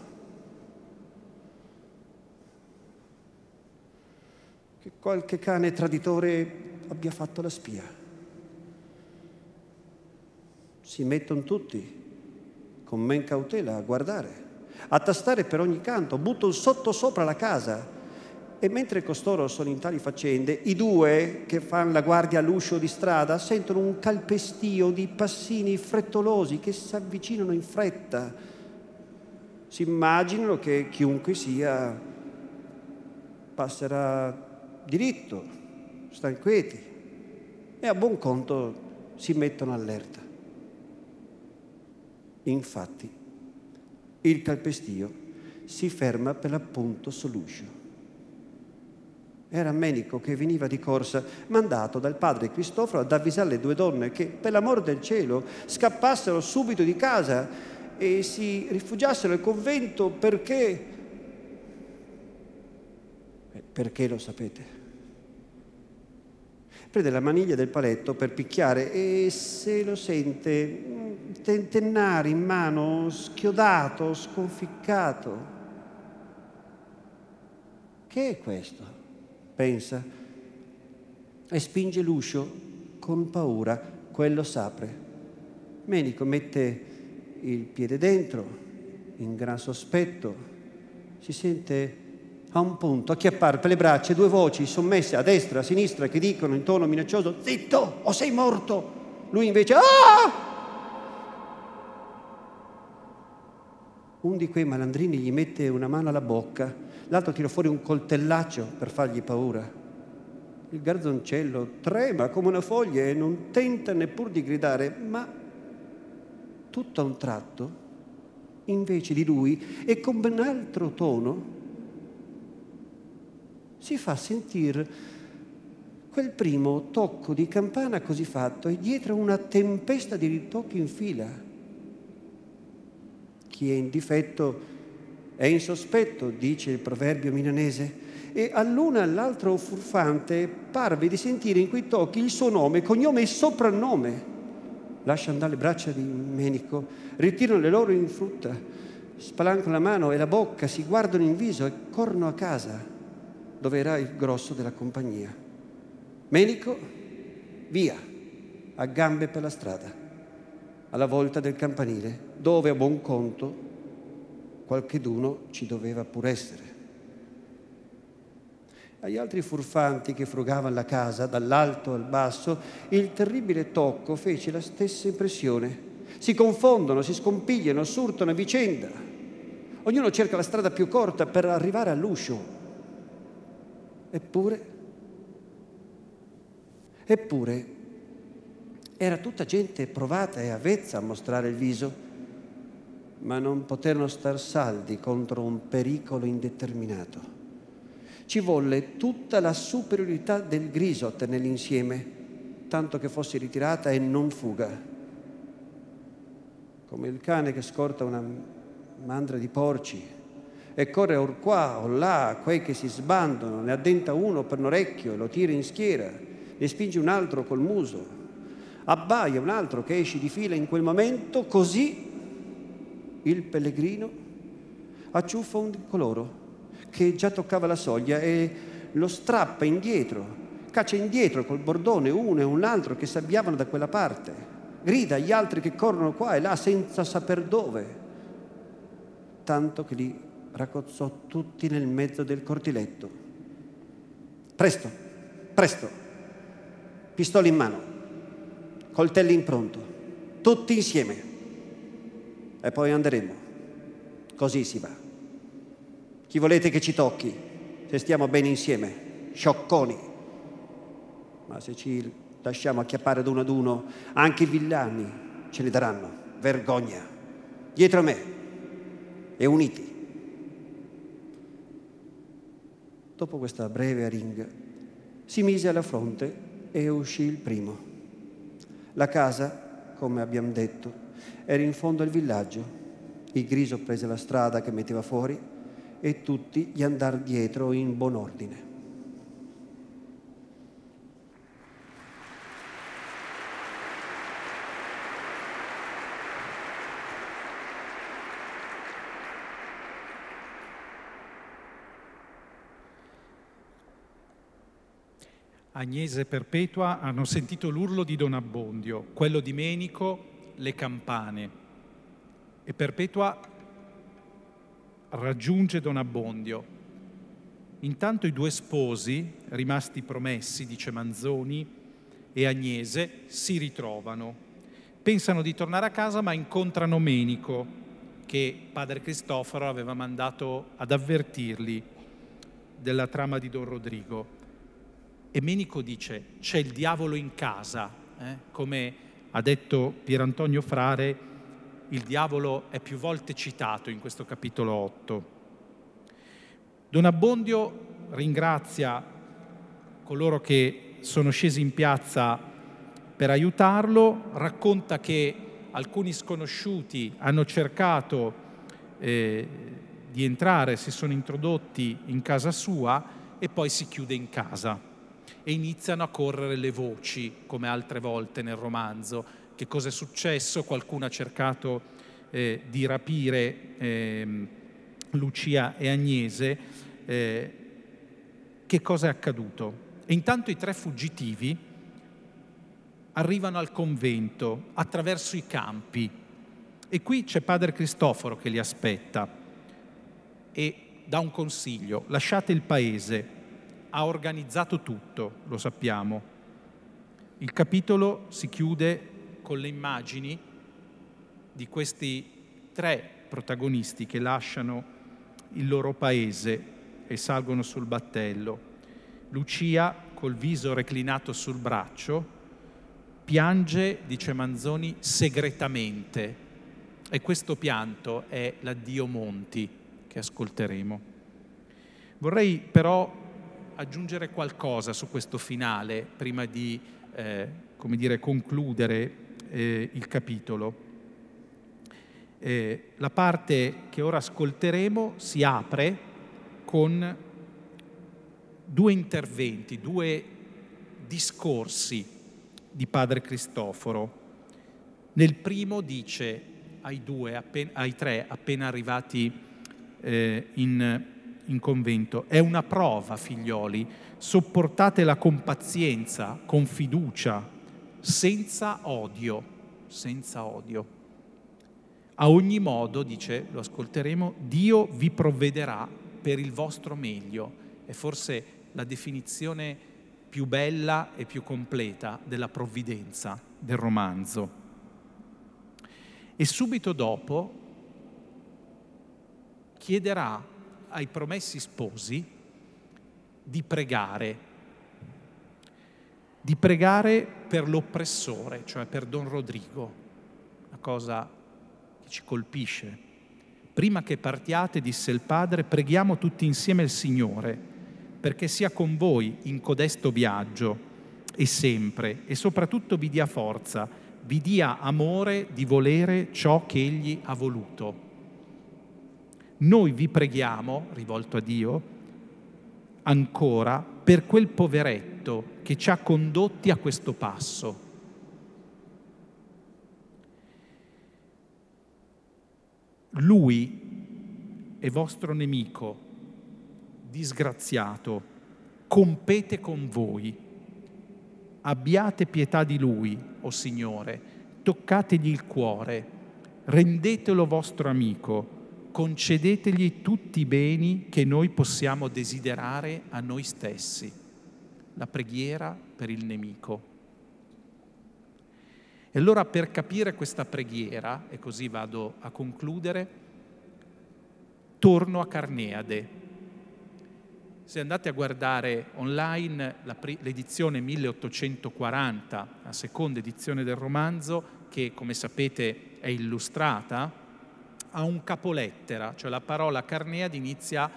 Che qualche cane traditore abbia fatto la spia. Si mettono tutti con men cautela a guardare, a tastare per ogni canto, buttano sotto sopra la casa. E mentre costoro sono in tali faccende, i due che fanno la guardia all'uscio di strada sentono un calpestio di passini frettolosi che si avvicinano in fretta. Si immaginano che chiunque sia passerà diritto, stancheti e a buon conto si mettono allerta. Infatti, il calpestio si ferma per l'appunto sull'uscio. Era Menico che veniva di corsa, mandato dal padre Cristoforo ad avvisare le due donne che, per l'amor del cielo, scappassero subito di casa e si rifugiassero al convento perché... Eh, perché lo sapete? Prende la maniglia del paletto per picchiare e se lo sente tentennare in mano, schiodato, sconficcato. Che è questo? Pensa e spinge l'uscio con paura, quello s'apre. Menico mette il piede dentro, in gran sospetto, si sente a un punto acchiappare per le braccia due voci sommesse a destra, a sinistra che dicono in tono minaccioso zitto o sei morto. Lui invece ah! Un di quei malandrini gli mette una mano alla bocca, l'altro tira fuori un coltellaccio per fargli paura. Il garzoncello trema come una foglia e non tenta neppur di gridare, ma tutto a un tratto, invece di lui e con ben altro tono, si fa sentire quel primo tocco di campana così fatto e dietro una tempesta di ritocchi in fila chi è in difetto è in sospetto, dice il proverbio milanese, e all'una all'altro furfante parve di sentire in quei tocchi il suo nome, cognome e soprannome. Lascia andare le braccia di Menico, ritirano le loro in frutta, spalancano la mano e la bocca, si guardano in viso e corrono a casa, dove era il grosso della compagnia. Menico, via, a gambe per la strada alla volta del campanile, dove a buon conto qualcheduno ci doveva pur essere. Agli altri furfanti che frugavano la casa dall'alto al basso, il terribile tocco fece la stessa impressione. Si confondono, si scompigliano, surtano a vicenda. Ognuno cerca la strada più corta per arrivare all'uscio. Eppure, eppure, era tutta gente provata e avvezza a mostrare il viso, ma non poterono star saldi contro un pericolo indeterminato. Ci volle tutta la superiorità del griso a tenerli insieme, tanto che fosse ritirata e non fuga. Come il cane che scorta una mandra di porci e corre or qua o là, quei che si sbandano, ne addenta uno per un orecchio e lo tira in schiera, ne spinge un altro col muso abbaia un altro che esce di fila in quel momento, così il pellegrino acciuffa un di coloro che già toccava la soglia e lo strappa indietro, caccia indietro col bordone uno e un altro che si avviavano da quella parte, grida agli altri che corrono qua e là senza saper dove, tanto che li raccozzò tutti nel mezzo del cortiletto. Presto, presto, pistola in mano coltelli in pronto, tutti insieme. E poi andremo. Così si va. Chi volete che ci tocchi, se stiamo bene insieme, sciocconi. Ma se ci lasciamo acchiappare ad uno ad uno, anche i villani ce ne daranno. Vergogna. Dietro me e uniti. Dopo questa breve ring, si mise alla fronte e uscì il primo. La casa, come abbiamo detto, era in fondo al villaggio. Il griso prese la strada che metteva fuori e tutti gli andar dietro in buon ordine. Agnese e Perpetua hanno sentito l'urlo di Don Abbondio, quello di Menico, le campane. E Perpetua raggiunge Don Abbondio. Intanto i due sposi, rimasti promessi, dice Manzoni, e Agnese, si ritrovano. Pensano di tornare a casa ma incontrano Menico, che padre Cristoforo aveva mandato ad avvertirli della trama di Don Rodrigo. E Menico dice, c'è il diavolo in casa, eh? come ha detto Pierantonio Frare, il diavolo è più volte citato in questo capitolo 8. Don Abbondio ringrazia coloro che sono scesi in piazza per aiutarlo, racconta che alcuni sconosciuti hanno cercato eh, di entrare, si sono introdotti in casa sua e poi si chiude in casa e iniziano a correre le voci, come altre volte nel romanzo. Che cosa è successo? Qualcuno ha cercato eh, di rapire eh, Lucia e Agnese. Eh, che cosa è accaduto? E intanto i tre fuggitivi arrivano al convento attraverso i campi e qui c'è padre Cristoforo che li aspetta e dà un consiglio, lasciate il paese, ha organizzato tutto, lo sappiamo. Il capitolo si chiude con le immagini di questi tre protagonisti che lasciano il loro paese e salgono sul battello. Lucia, col viso reclinato sul braccio, piange, dice Manzoni, segretamente. E questo pianto è l'addio Monti che ascolteremo. Vorrei però aggiungere qualcosa su questo finale prima di eh, come dire, concludere eh, il capitolo. Eh, la parte che ora ascolteremo si apre con due interventi, due discorsi di padre Cristoforo. Nel primo dice ai, due, appena, ai tre appena arrivati eh, in in convento. È una prova, figlioli. Sopportatela con pazienza, con fiducia, senza odio, senza odio. A ogni modo, dice, lo ascolteremo, Dio vi provvederà per il vostro meglio. È forse la definizione più bella e più completa della provvidenza del romanzo. E subito dopo chiederà ai promessi sposi di pregare, di pregare per l'oppressore, cioè per Don Rodrigo, una cosa che ci colpisce. Prima che partiate, disse il padre, preghiamo tutti insieme il Signore, perché sia con voi in codesto viaggio e sempre, e soprattutto vi dia forza, vi dia amore di volere ciò che Egli ha voluto noi vi preghiamo, rivolto a Dio, ancora per quel poveretto che ci ha condotti a questo passo. Lui è vostro nemico, disgraziato, compete con voi. Abbiate pietà di lui, o oh Signore, toccategli il cuore, rendetelo vostro amico concedetegli tutti i beni che noi possiamo desiderare a noi stessi. La preghiera per il nemico. E allora per capire questa preghiera, e così vado a concludere, torno a Carneade. Se andate a guardare online l'edizione 1840, la seconda edizione del romanzo, che come sapete è illustrata, ha un capolettera, cioè la parola Carneade inizia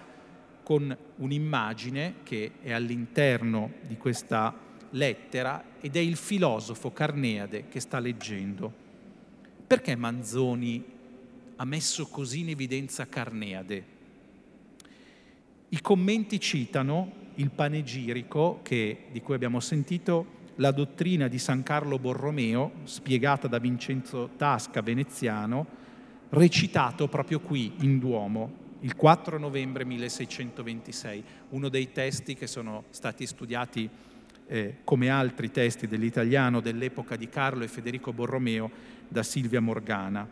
con un'immagine che è all'interno di questa lettera ed è il filosofo Carneade che sta leggendo. Perché Manzoni ha messo così in evidenza Carneade? I commenti citano il panegirico che, di cui abbiamo sentito la dottrina di San Carlo Borromeo, spiegata da Vincenzo Tasca, veneziano, recitato proprio qui in Duomo il 4 novembre 1626, uno dei testi che sono stati studiati eh, come altri testi dell'italiano dell'epoca di Carlo e Federico Borromeo da Silvia Morgana.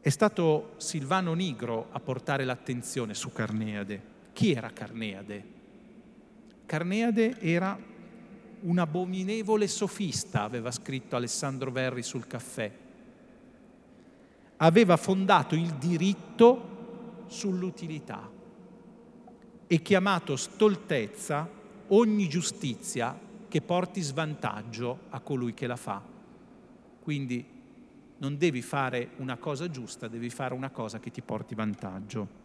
È stato Silvano Nigro a portare l'attenzione su Carneade. Chi era Carneade? Carneade era un abominevole sofista, aveva scritto Alessandro Verri sul caffè. Aveva fondato il diritto sull'utilità e chiamato stoltezza ogni giustizia che porti svantaggio a colui che la fa. Quindi non devi fare una cosa giusta, devi fare una cosa che ti porti vantaggio.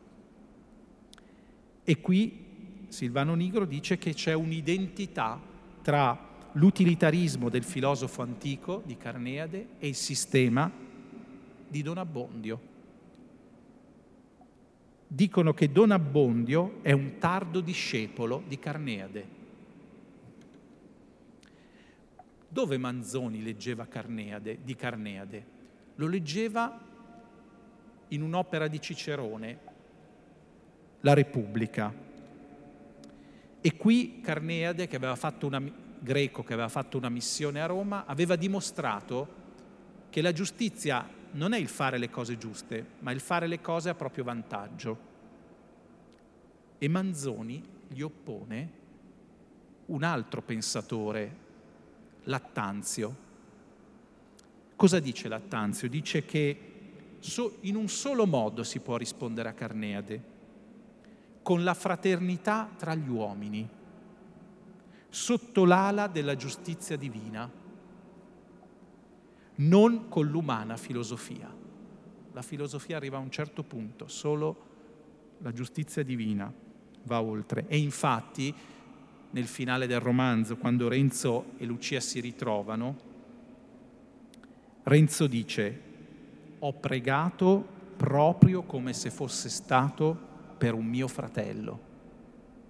E qui Silvano Nigro dice che c'è un'identità tra l'utilitarismo del filosofo antico di Carneade e il sistema di Don Abbondio. Dicono che Don Abbondio è un tardo discepolo di Carneade. Dove Manzoni leggeva Carneade, di Carneade? Lo leggeva in un'opera di Cicerone, La Repubblica, e qui Carneade, che una, greco che aveva fatto una missione a Roma, aveva dimostrato che la giustizia non è il fare le cose giuste, ma il fare le cose a proprio vantaggio. E Manzoni gli oppone un altro pensatore, Lattanzio. Cosa dice Lattanzio? Dice che in un solo modo si può rispondere a Carneade con la fraternità tra gli uomini, sotto l'ala della giustizia divina, non con l'umana filosofia. La filosofia arriva a un certo punto, solo la giustizia divina va oltre. E infatti, nel finale del romanzo, quando Renzo e Lucia si ritrovano, Renzo dice, ho pregato proprio come se fosse stato per un mio fratello.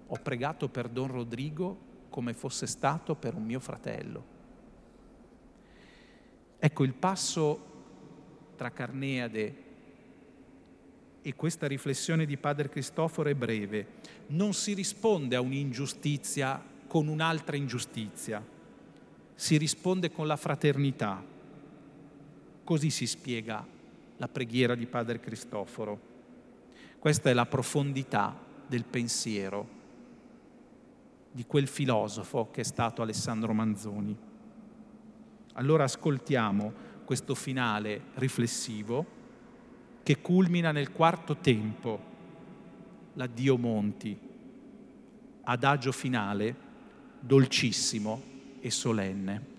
Ho pregato per Don Rodrigo come fosse stato per un mio fratello. Ecco, il passo tra Carneade e questa riflessione di Padre Cristoforo è breve. Non si risponde a un'ingiustizia con un'altra ingiustizia, si risponde con la fraternità. Così si spiega la preghiera di Padre Cristoforo. Questa è la profondità del pensiero di quel filosofo che è stato Alessandro Manzoni. Allora ascoltiamo questo finale riflessivo che culmina nel quarto tempo, l'addio Monti, adagio finale, dolcissimo e solenne.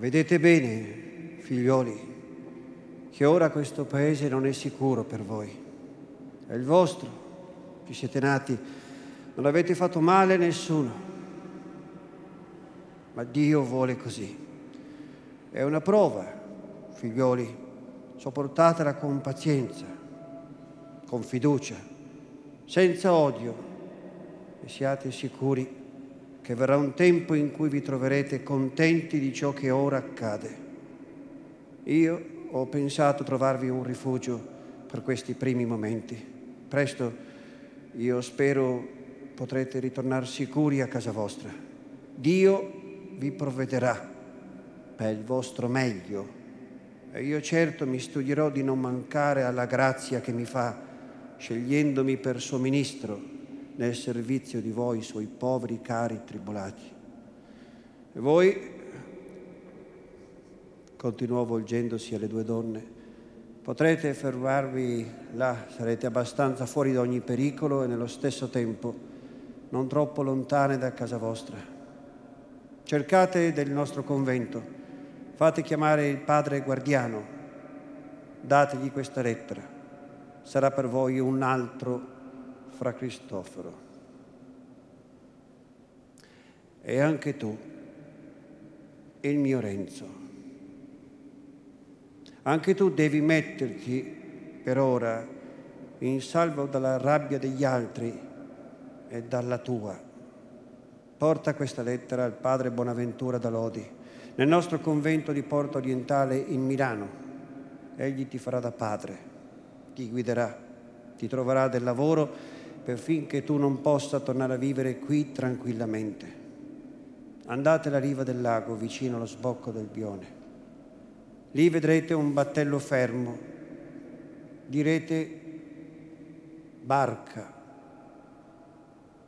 Vedete bene, figlioli, che ora questo paese non è sicuro per voi. È il vostro, ci siete nati, non avete fatto male a nessuno, ma Dio vuole così. È una prova, figlioli, sopportatela con pazienza, con fiducia, senza odio e siate sicuri che verrà un tempo in cui vi troverete contenti di ciò che ora accade. Io ho pensato trovarvi un rifugio per questi primi momenti. Presto, io spero, potrete ritornare sicuri a casa vostra. Dio vi provvederà per il vostro meglio e io certo mi studierò di non mancare alla grazia che mi fa, scegliendomi per suo ministro nel servizio di voi, suoi poveri cari tribolati. E voi, continuò volgendosi alle due donne, potrete fermarvi là, sarete abbastanza fuori da ogni pericolo e nello stesso tempo non troppo lontane da casa vostra. Cercate del nostro convento, fate chiamare il padre guardiano, dategli questa lettera, sarà per voi un altro fra Cristoforo. E anche tu, il mio Renzo. Anche tu devi metterti per ora in salvo dalla rabbia degli altri e dalla tua. Porta questa lettera al padre Bonaventura da Lodi, nel nostro convento di Porto Orientale in Milano. Egli ti farà da padre, ti guiderà, ti troverà del lavoro per finché tu non possa tornare a vivere qui tranquillamente. Andate alla riva del lago vicino allo sbocco del Bione. Lì vedrete un battello fermo. Direte barca.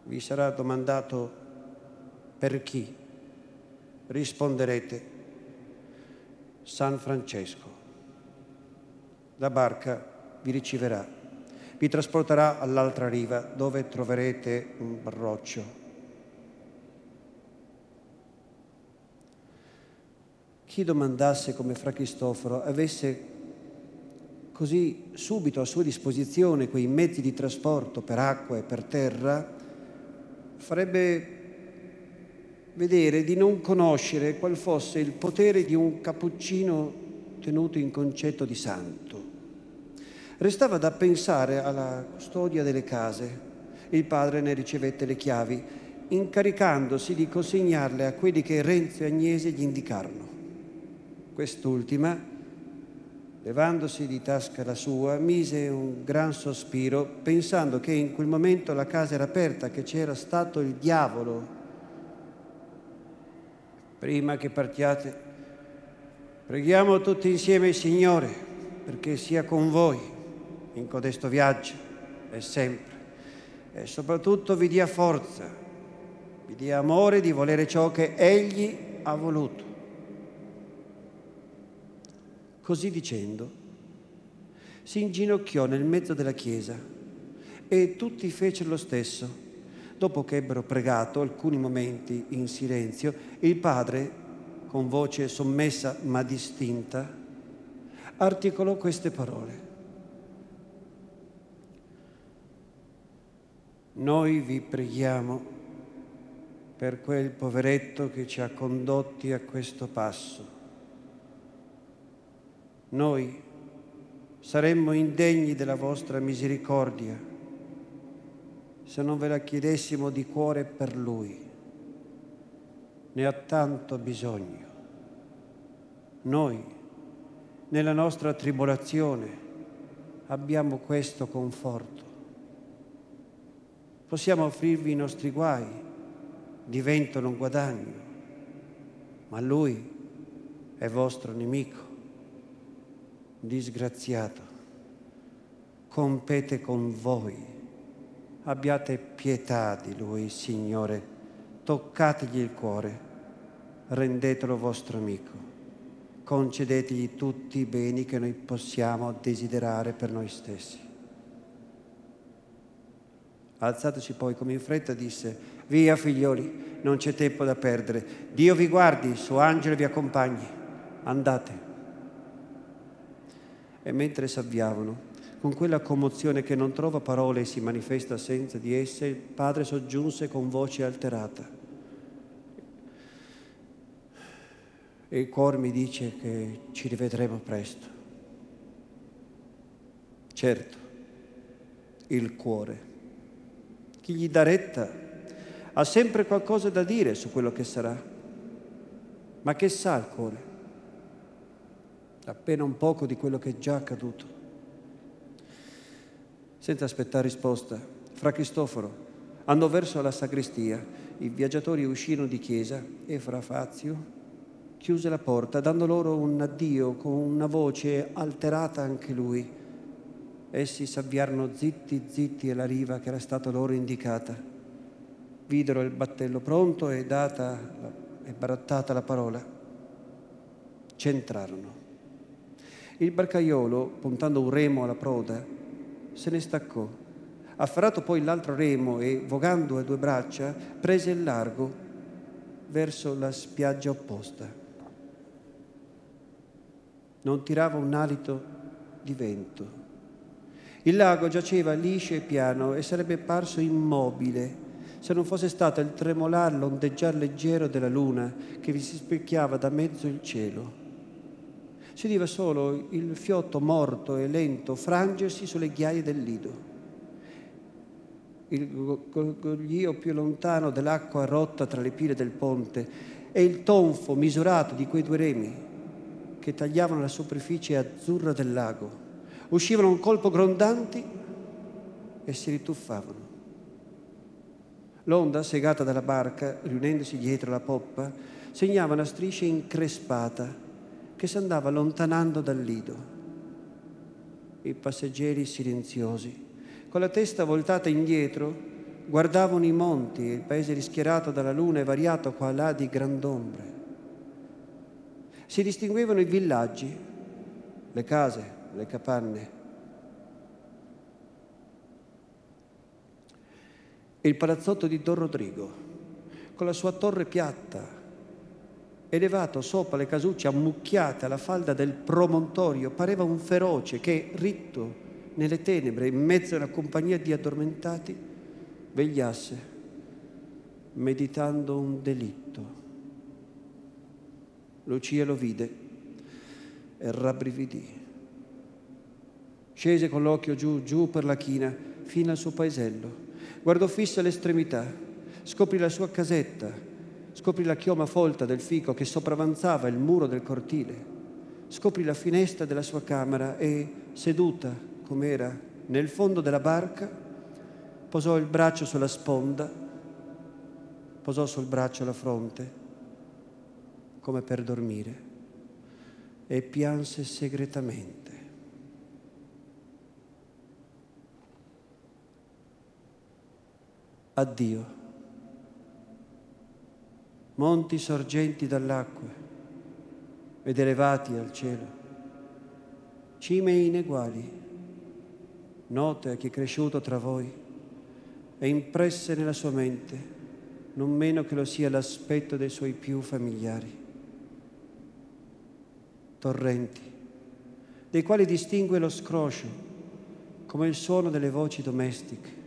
Vi sarà domandato per chi. Risponderete San Francesco. La barca vi riceverà vi trasporterà all'altra riva dove troverete un barroccio. Chi domandasse come Fra Cristoforo avesse così subito a sua disposizione quei mezzi di trasporto per acqua e per terra, farebbe vedere di non conoscere qual fosse il potere di un cappuccino tenuto in concetto di santo. Restava da pensare alla custodia delle case. Il padre ne ricevette le chiavi, incaricandosi di consegnarle a quelli che Renzo e Agnese gli indicarono. Quest'ultima, levandosi di tasca la sua, mise un gran sospiro, pensando che in quel momento la casa era aperta, che c'era stato il diavolo. Prima che partiate, preghiamo tutti insieme il Signore perché sia con voi in codesto viaggio e sempre. E soprattutto vi dia forza, vi dia amore di volere ciò che Egli ha voluto. Così dicendo, si inginocchiò nel mezzo della chiesa e tutti fecero lo stesso. Dopo che ebbero pregato alcuni momenti in silenzio, il padre, con voce sommessa ma distinta, articolò queste parole. Noi vi preghiamo per quel poveretto che ci ha condotti a questo passo. Noi saremmo indegni della vostra misericordia se non ve la chiedessimo di cuore per Lui. Ne ha tanto bisogno. Noi, nella nostra tribolazione, abbiamo questo conforto Possiamo offrirvi i nostri guai, diventano un guadagno, ma lui è vostro nemico, disgraziato. Compete con voi. Abbiate pietà di lui, Signore. Toccategli il cuore, rendetelo vostro amico. Concedetegli tutti i beni che noi possiamo desiderare per noi stessi. Alzatosi poi come in fretta disse, via figlioli, non c'è tempo da perdere. Dio vi guardi, suo angelo vi accompagni. andate. E mentre s'avviavano, con quella commozione che non trova parole e si manifesta senza di esse, il padre soggiunse con voce alterata. E il cuore mi dice che ci rivedremo presto. Certo, il cuore. Chi gli dà retta ha sempre qualcosa da dire su quello che sarà. Ma che sa il cuore? Appena un poco di quello che è già accaduto. Senza aspettare risposta, fra Cristoforo andò verso la sagrestia. I viaggiatori uscirono di chiesa e fra Fazio chiuse la porta, dando loro un addio con una voce alterata anche lui. Essi s'avviarono zitti, zitti alla riva che era stata loro indicata. Videro il battello pronto e data e barattata la parola. C'entrarono. Il barcaiolo, puntando un remo alla proda, se ne staccò. Afferrato poi l'altro remo e, vogando a due braccia, prese il largo verso la spiaggia opposta. Non tirava un alito di vento. Il lago giaceva liscio e piano e sarebbe parso immobile se non fosse stato il tremolar, l'ondeggiar leggero della luna che vi si specchiava da mezzo il cielo. Si udiva solo il fiotto morto e lento frangersi sulle ghiaie del lido. Il gorgoglio più lontano dell'acqua rotta tra le pile del ponte e il tonfo misurato di quei due remi che tagliavano la superficie azzurra del lago. Uscivano un colpo grondanti e si rituffavano. L'onda, segata dalla barca, riunendosi dietro la poppa, segnava una striscia increspata che si andava allontanando dal lido. I passeggeri silenziosi, con la testa voltata indietro, guardavano i monti e il paese rischiarato dalla luna e variato qua e là di grand'ombre. Si distinguevano i villaggi, le case, le capanne. Il palazzotto di Don Rodrigo, con la sua torre piatta, elevato sopra le casucce ammucchiate alla falda del promontorio, pareva un feroce che, ritto nelle tenebre, in mezzo a una compagnia di addormentati, vegliasse, meditando un delitto. Lucia lo vide e rabbrividì. Scese con l'occhio giù, giù per la china, fino al suo paesello. Guardò fissa l'estremità, scoprì la sua casetta, Scoprì la chioma folta del fico che sopravanzava il muro del cortile. Scoprì la finestra della sua camera e, seduta com'era nel fondo della barca, posò il braccio sulla sponda, posò sul braccio la fronte, come per dormire, e pianse segretamente. Addio monti sorgenti dall'acqua ed elevati al cielo, cime ineguali, note a chi è cresciuto tra voi e impresse nella sua mente, non meno che lo sia l'aspetto dei suoi più familiari. Torrenti, dei quali distingue lo scroscio come il suono delle voci domestiche,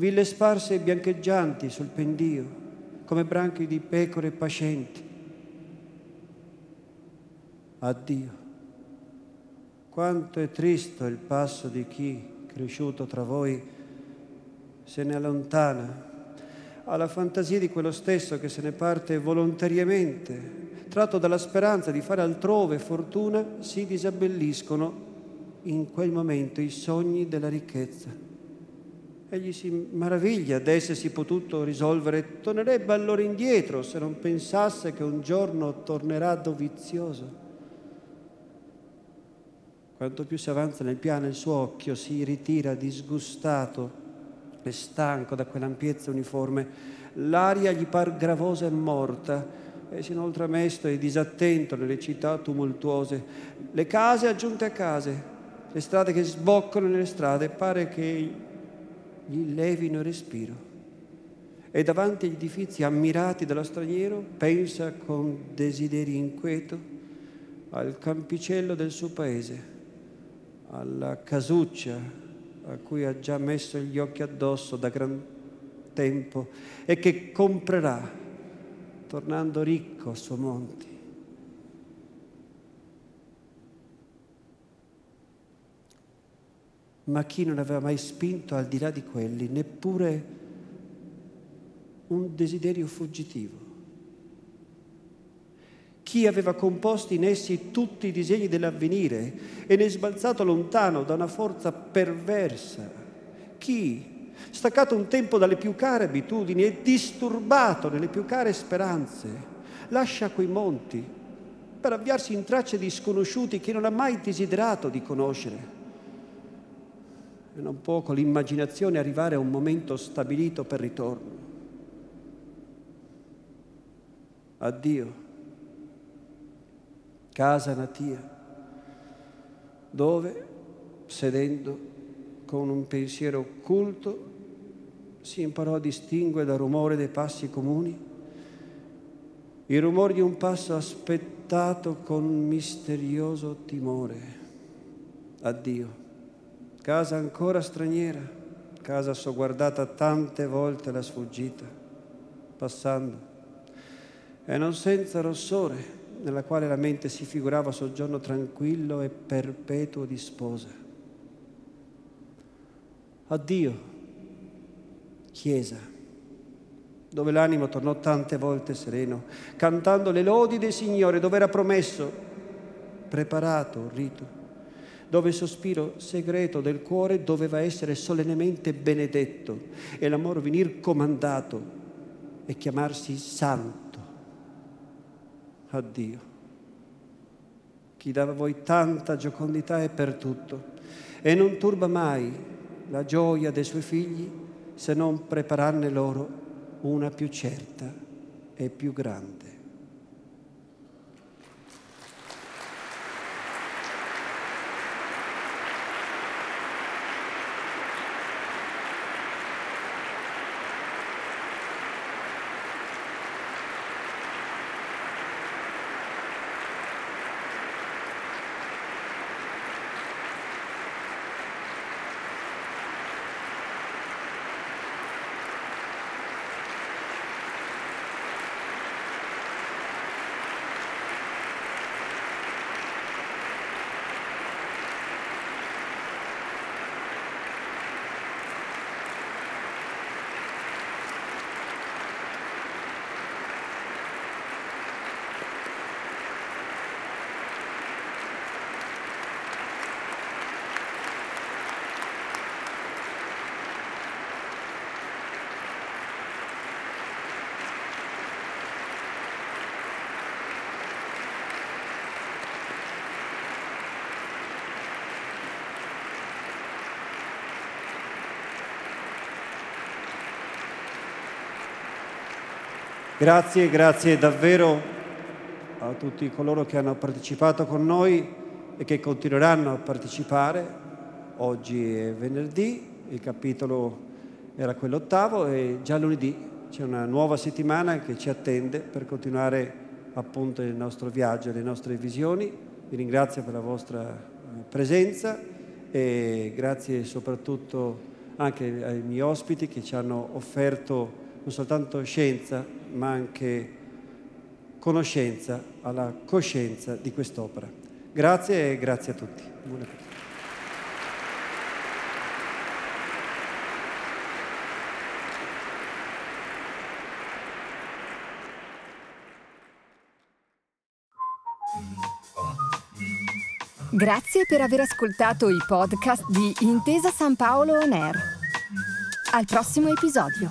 ville sparse e biancheggianti sul pendio, come branchi di pecore pascenti. Addio. Quanto è triste il passo di chi, cresciuto tra voi, se ne allontana, ha la fantasia di quello stesso che se ne parte volontariamente, tratto dalla speranza di fare altrove fortuna, si disabbelliscono in quel momento i sogni della ricchezza. Egli si maraviglia d'essersi potuto risolvere, tornerebbe allora indietro se non pensasse che un giorno tornerà dovizioso. Quanto più si avanza nel piano il suo occhio si ritira disgustato e stanco da quell'ampiezza uniforme. L'aria gli par gravosa e morta e si inoltre mesto e disattento nelle città tumultuose. Le case aggiunte a case, le strade che sboccano nelle strade, pare che gli levino il respiro e davanti agli edifici ammirati dallo straniero pensa con desiderio inquieto al campicello del suo paese, alla casuccia a cui ha già messo gli occhi addosso da gran tempo e che comprerà tornando ricco a suo monti. Ma chi non aveva mai spinto al di là di quelli neppure un desiderio fuggitivo? Chi aveva composto in essi tutti i disegni dell'avvenire e ne sbalzato lontano da una forza perversa? Chi, staccato un tempo dalle più care abitudini e disturbato nelle più care speranze, lascia quei monti per avviarsi in tracce di sconosciuti che non ha mai desiderato di conoscere? E non può con l'immaginazione arrivare a un momento stabilito per ritorno. Addio casa natia, dove, sedendo con un pensiero occulto, si imparò a distinguere dal rumore dei passi comuni il rumore di un passo aspettato con misterioso timore. Addio, casa ancora straniera, casa sogguardata tante volte la sfuggita, passando, e non senza rossore nella quale la mente si figurava soggiorno tranquillo e perpetuo di sposa. Addio, Chiesa, dove l'animo tornò tante volte sereno, cantando le lodi del Signore, dove era promesso, preparato un rito, dove il sospiro segreto del cuore doveva essere solennemente benedetto e l'amore venir comandato e chiamarsi santo a Dio. Chi dava a voi tanta giocondità è per tutto e non turba mai la gioia dei suoi figli se non prepararne loro una più certa e più grande. Grazie, grazie davvero a tutti coloro che hanno partecipato con noi e che continueranno a partecipare. Oggi è venerdì, il capitolo era quello ottavo e già lunedì c'è una nuova settimana che ci attende per continuare appunto il nostro viaggio, le nostre visioni. Vi ringrazio per la vostra eh, presenza e grazie soprattutto anche ai miei ospiti che ci hanno offerto non soltanto scienza, ma anche conoscenza alla coscienza di quest'opera. Grazie e grazie a tutti. Grazie per aver ascoltato i podcast di Intesa San Paolo On Air. Al prossimo episodio.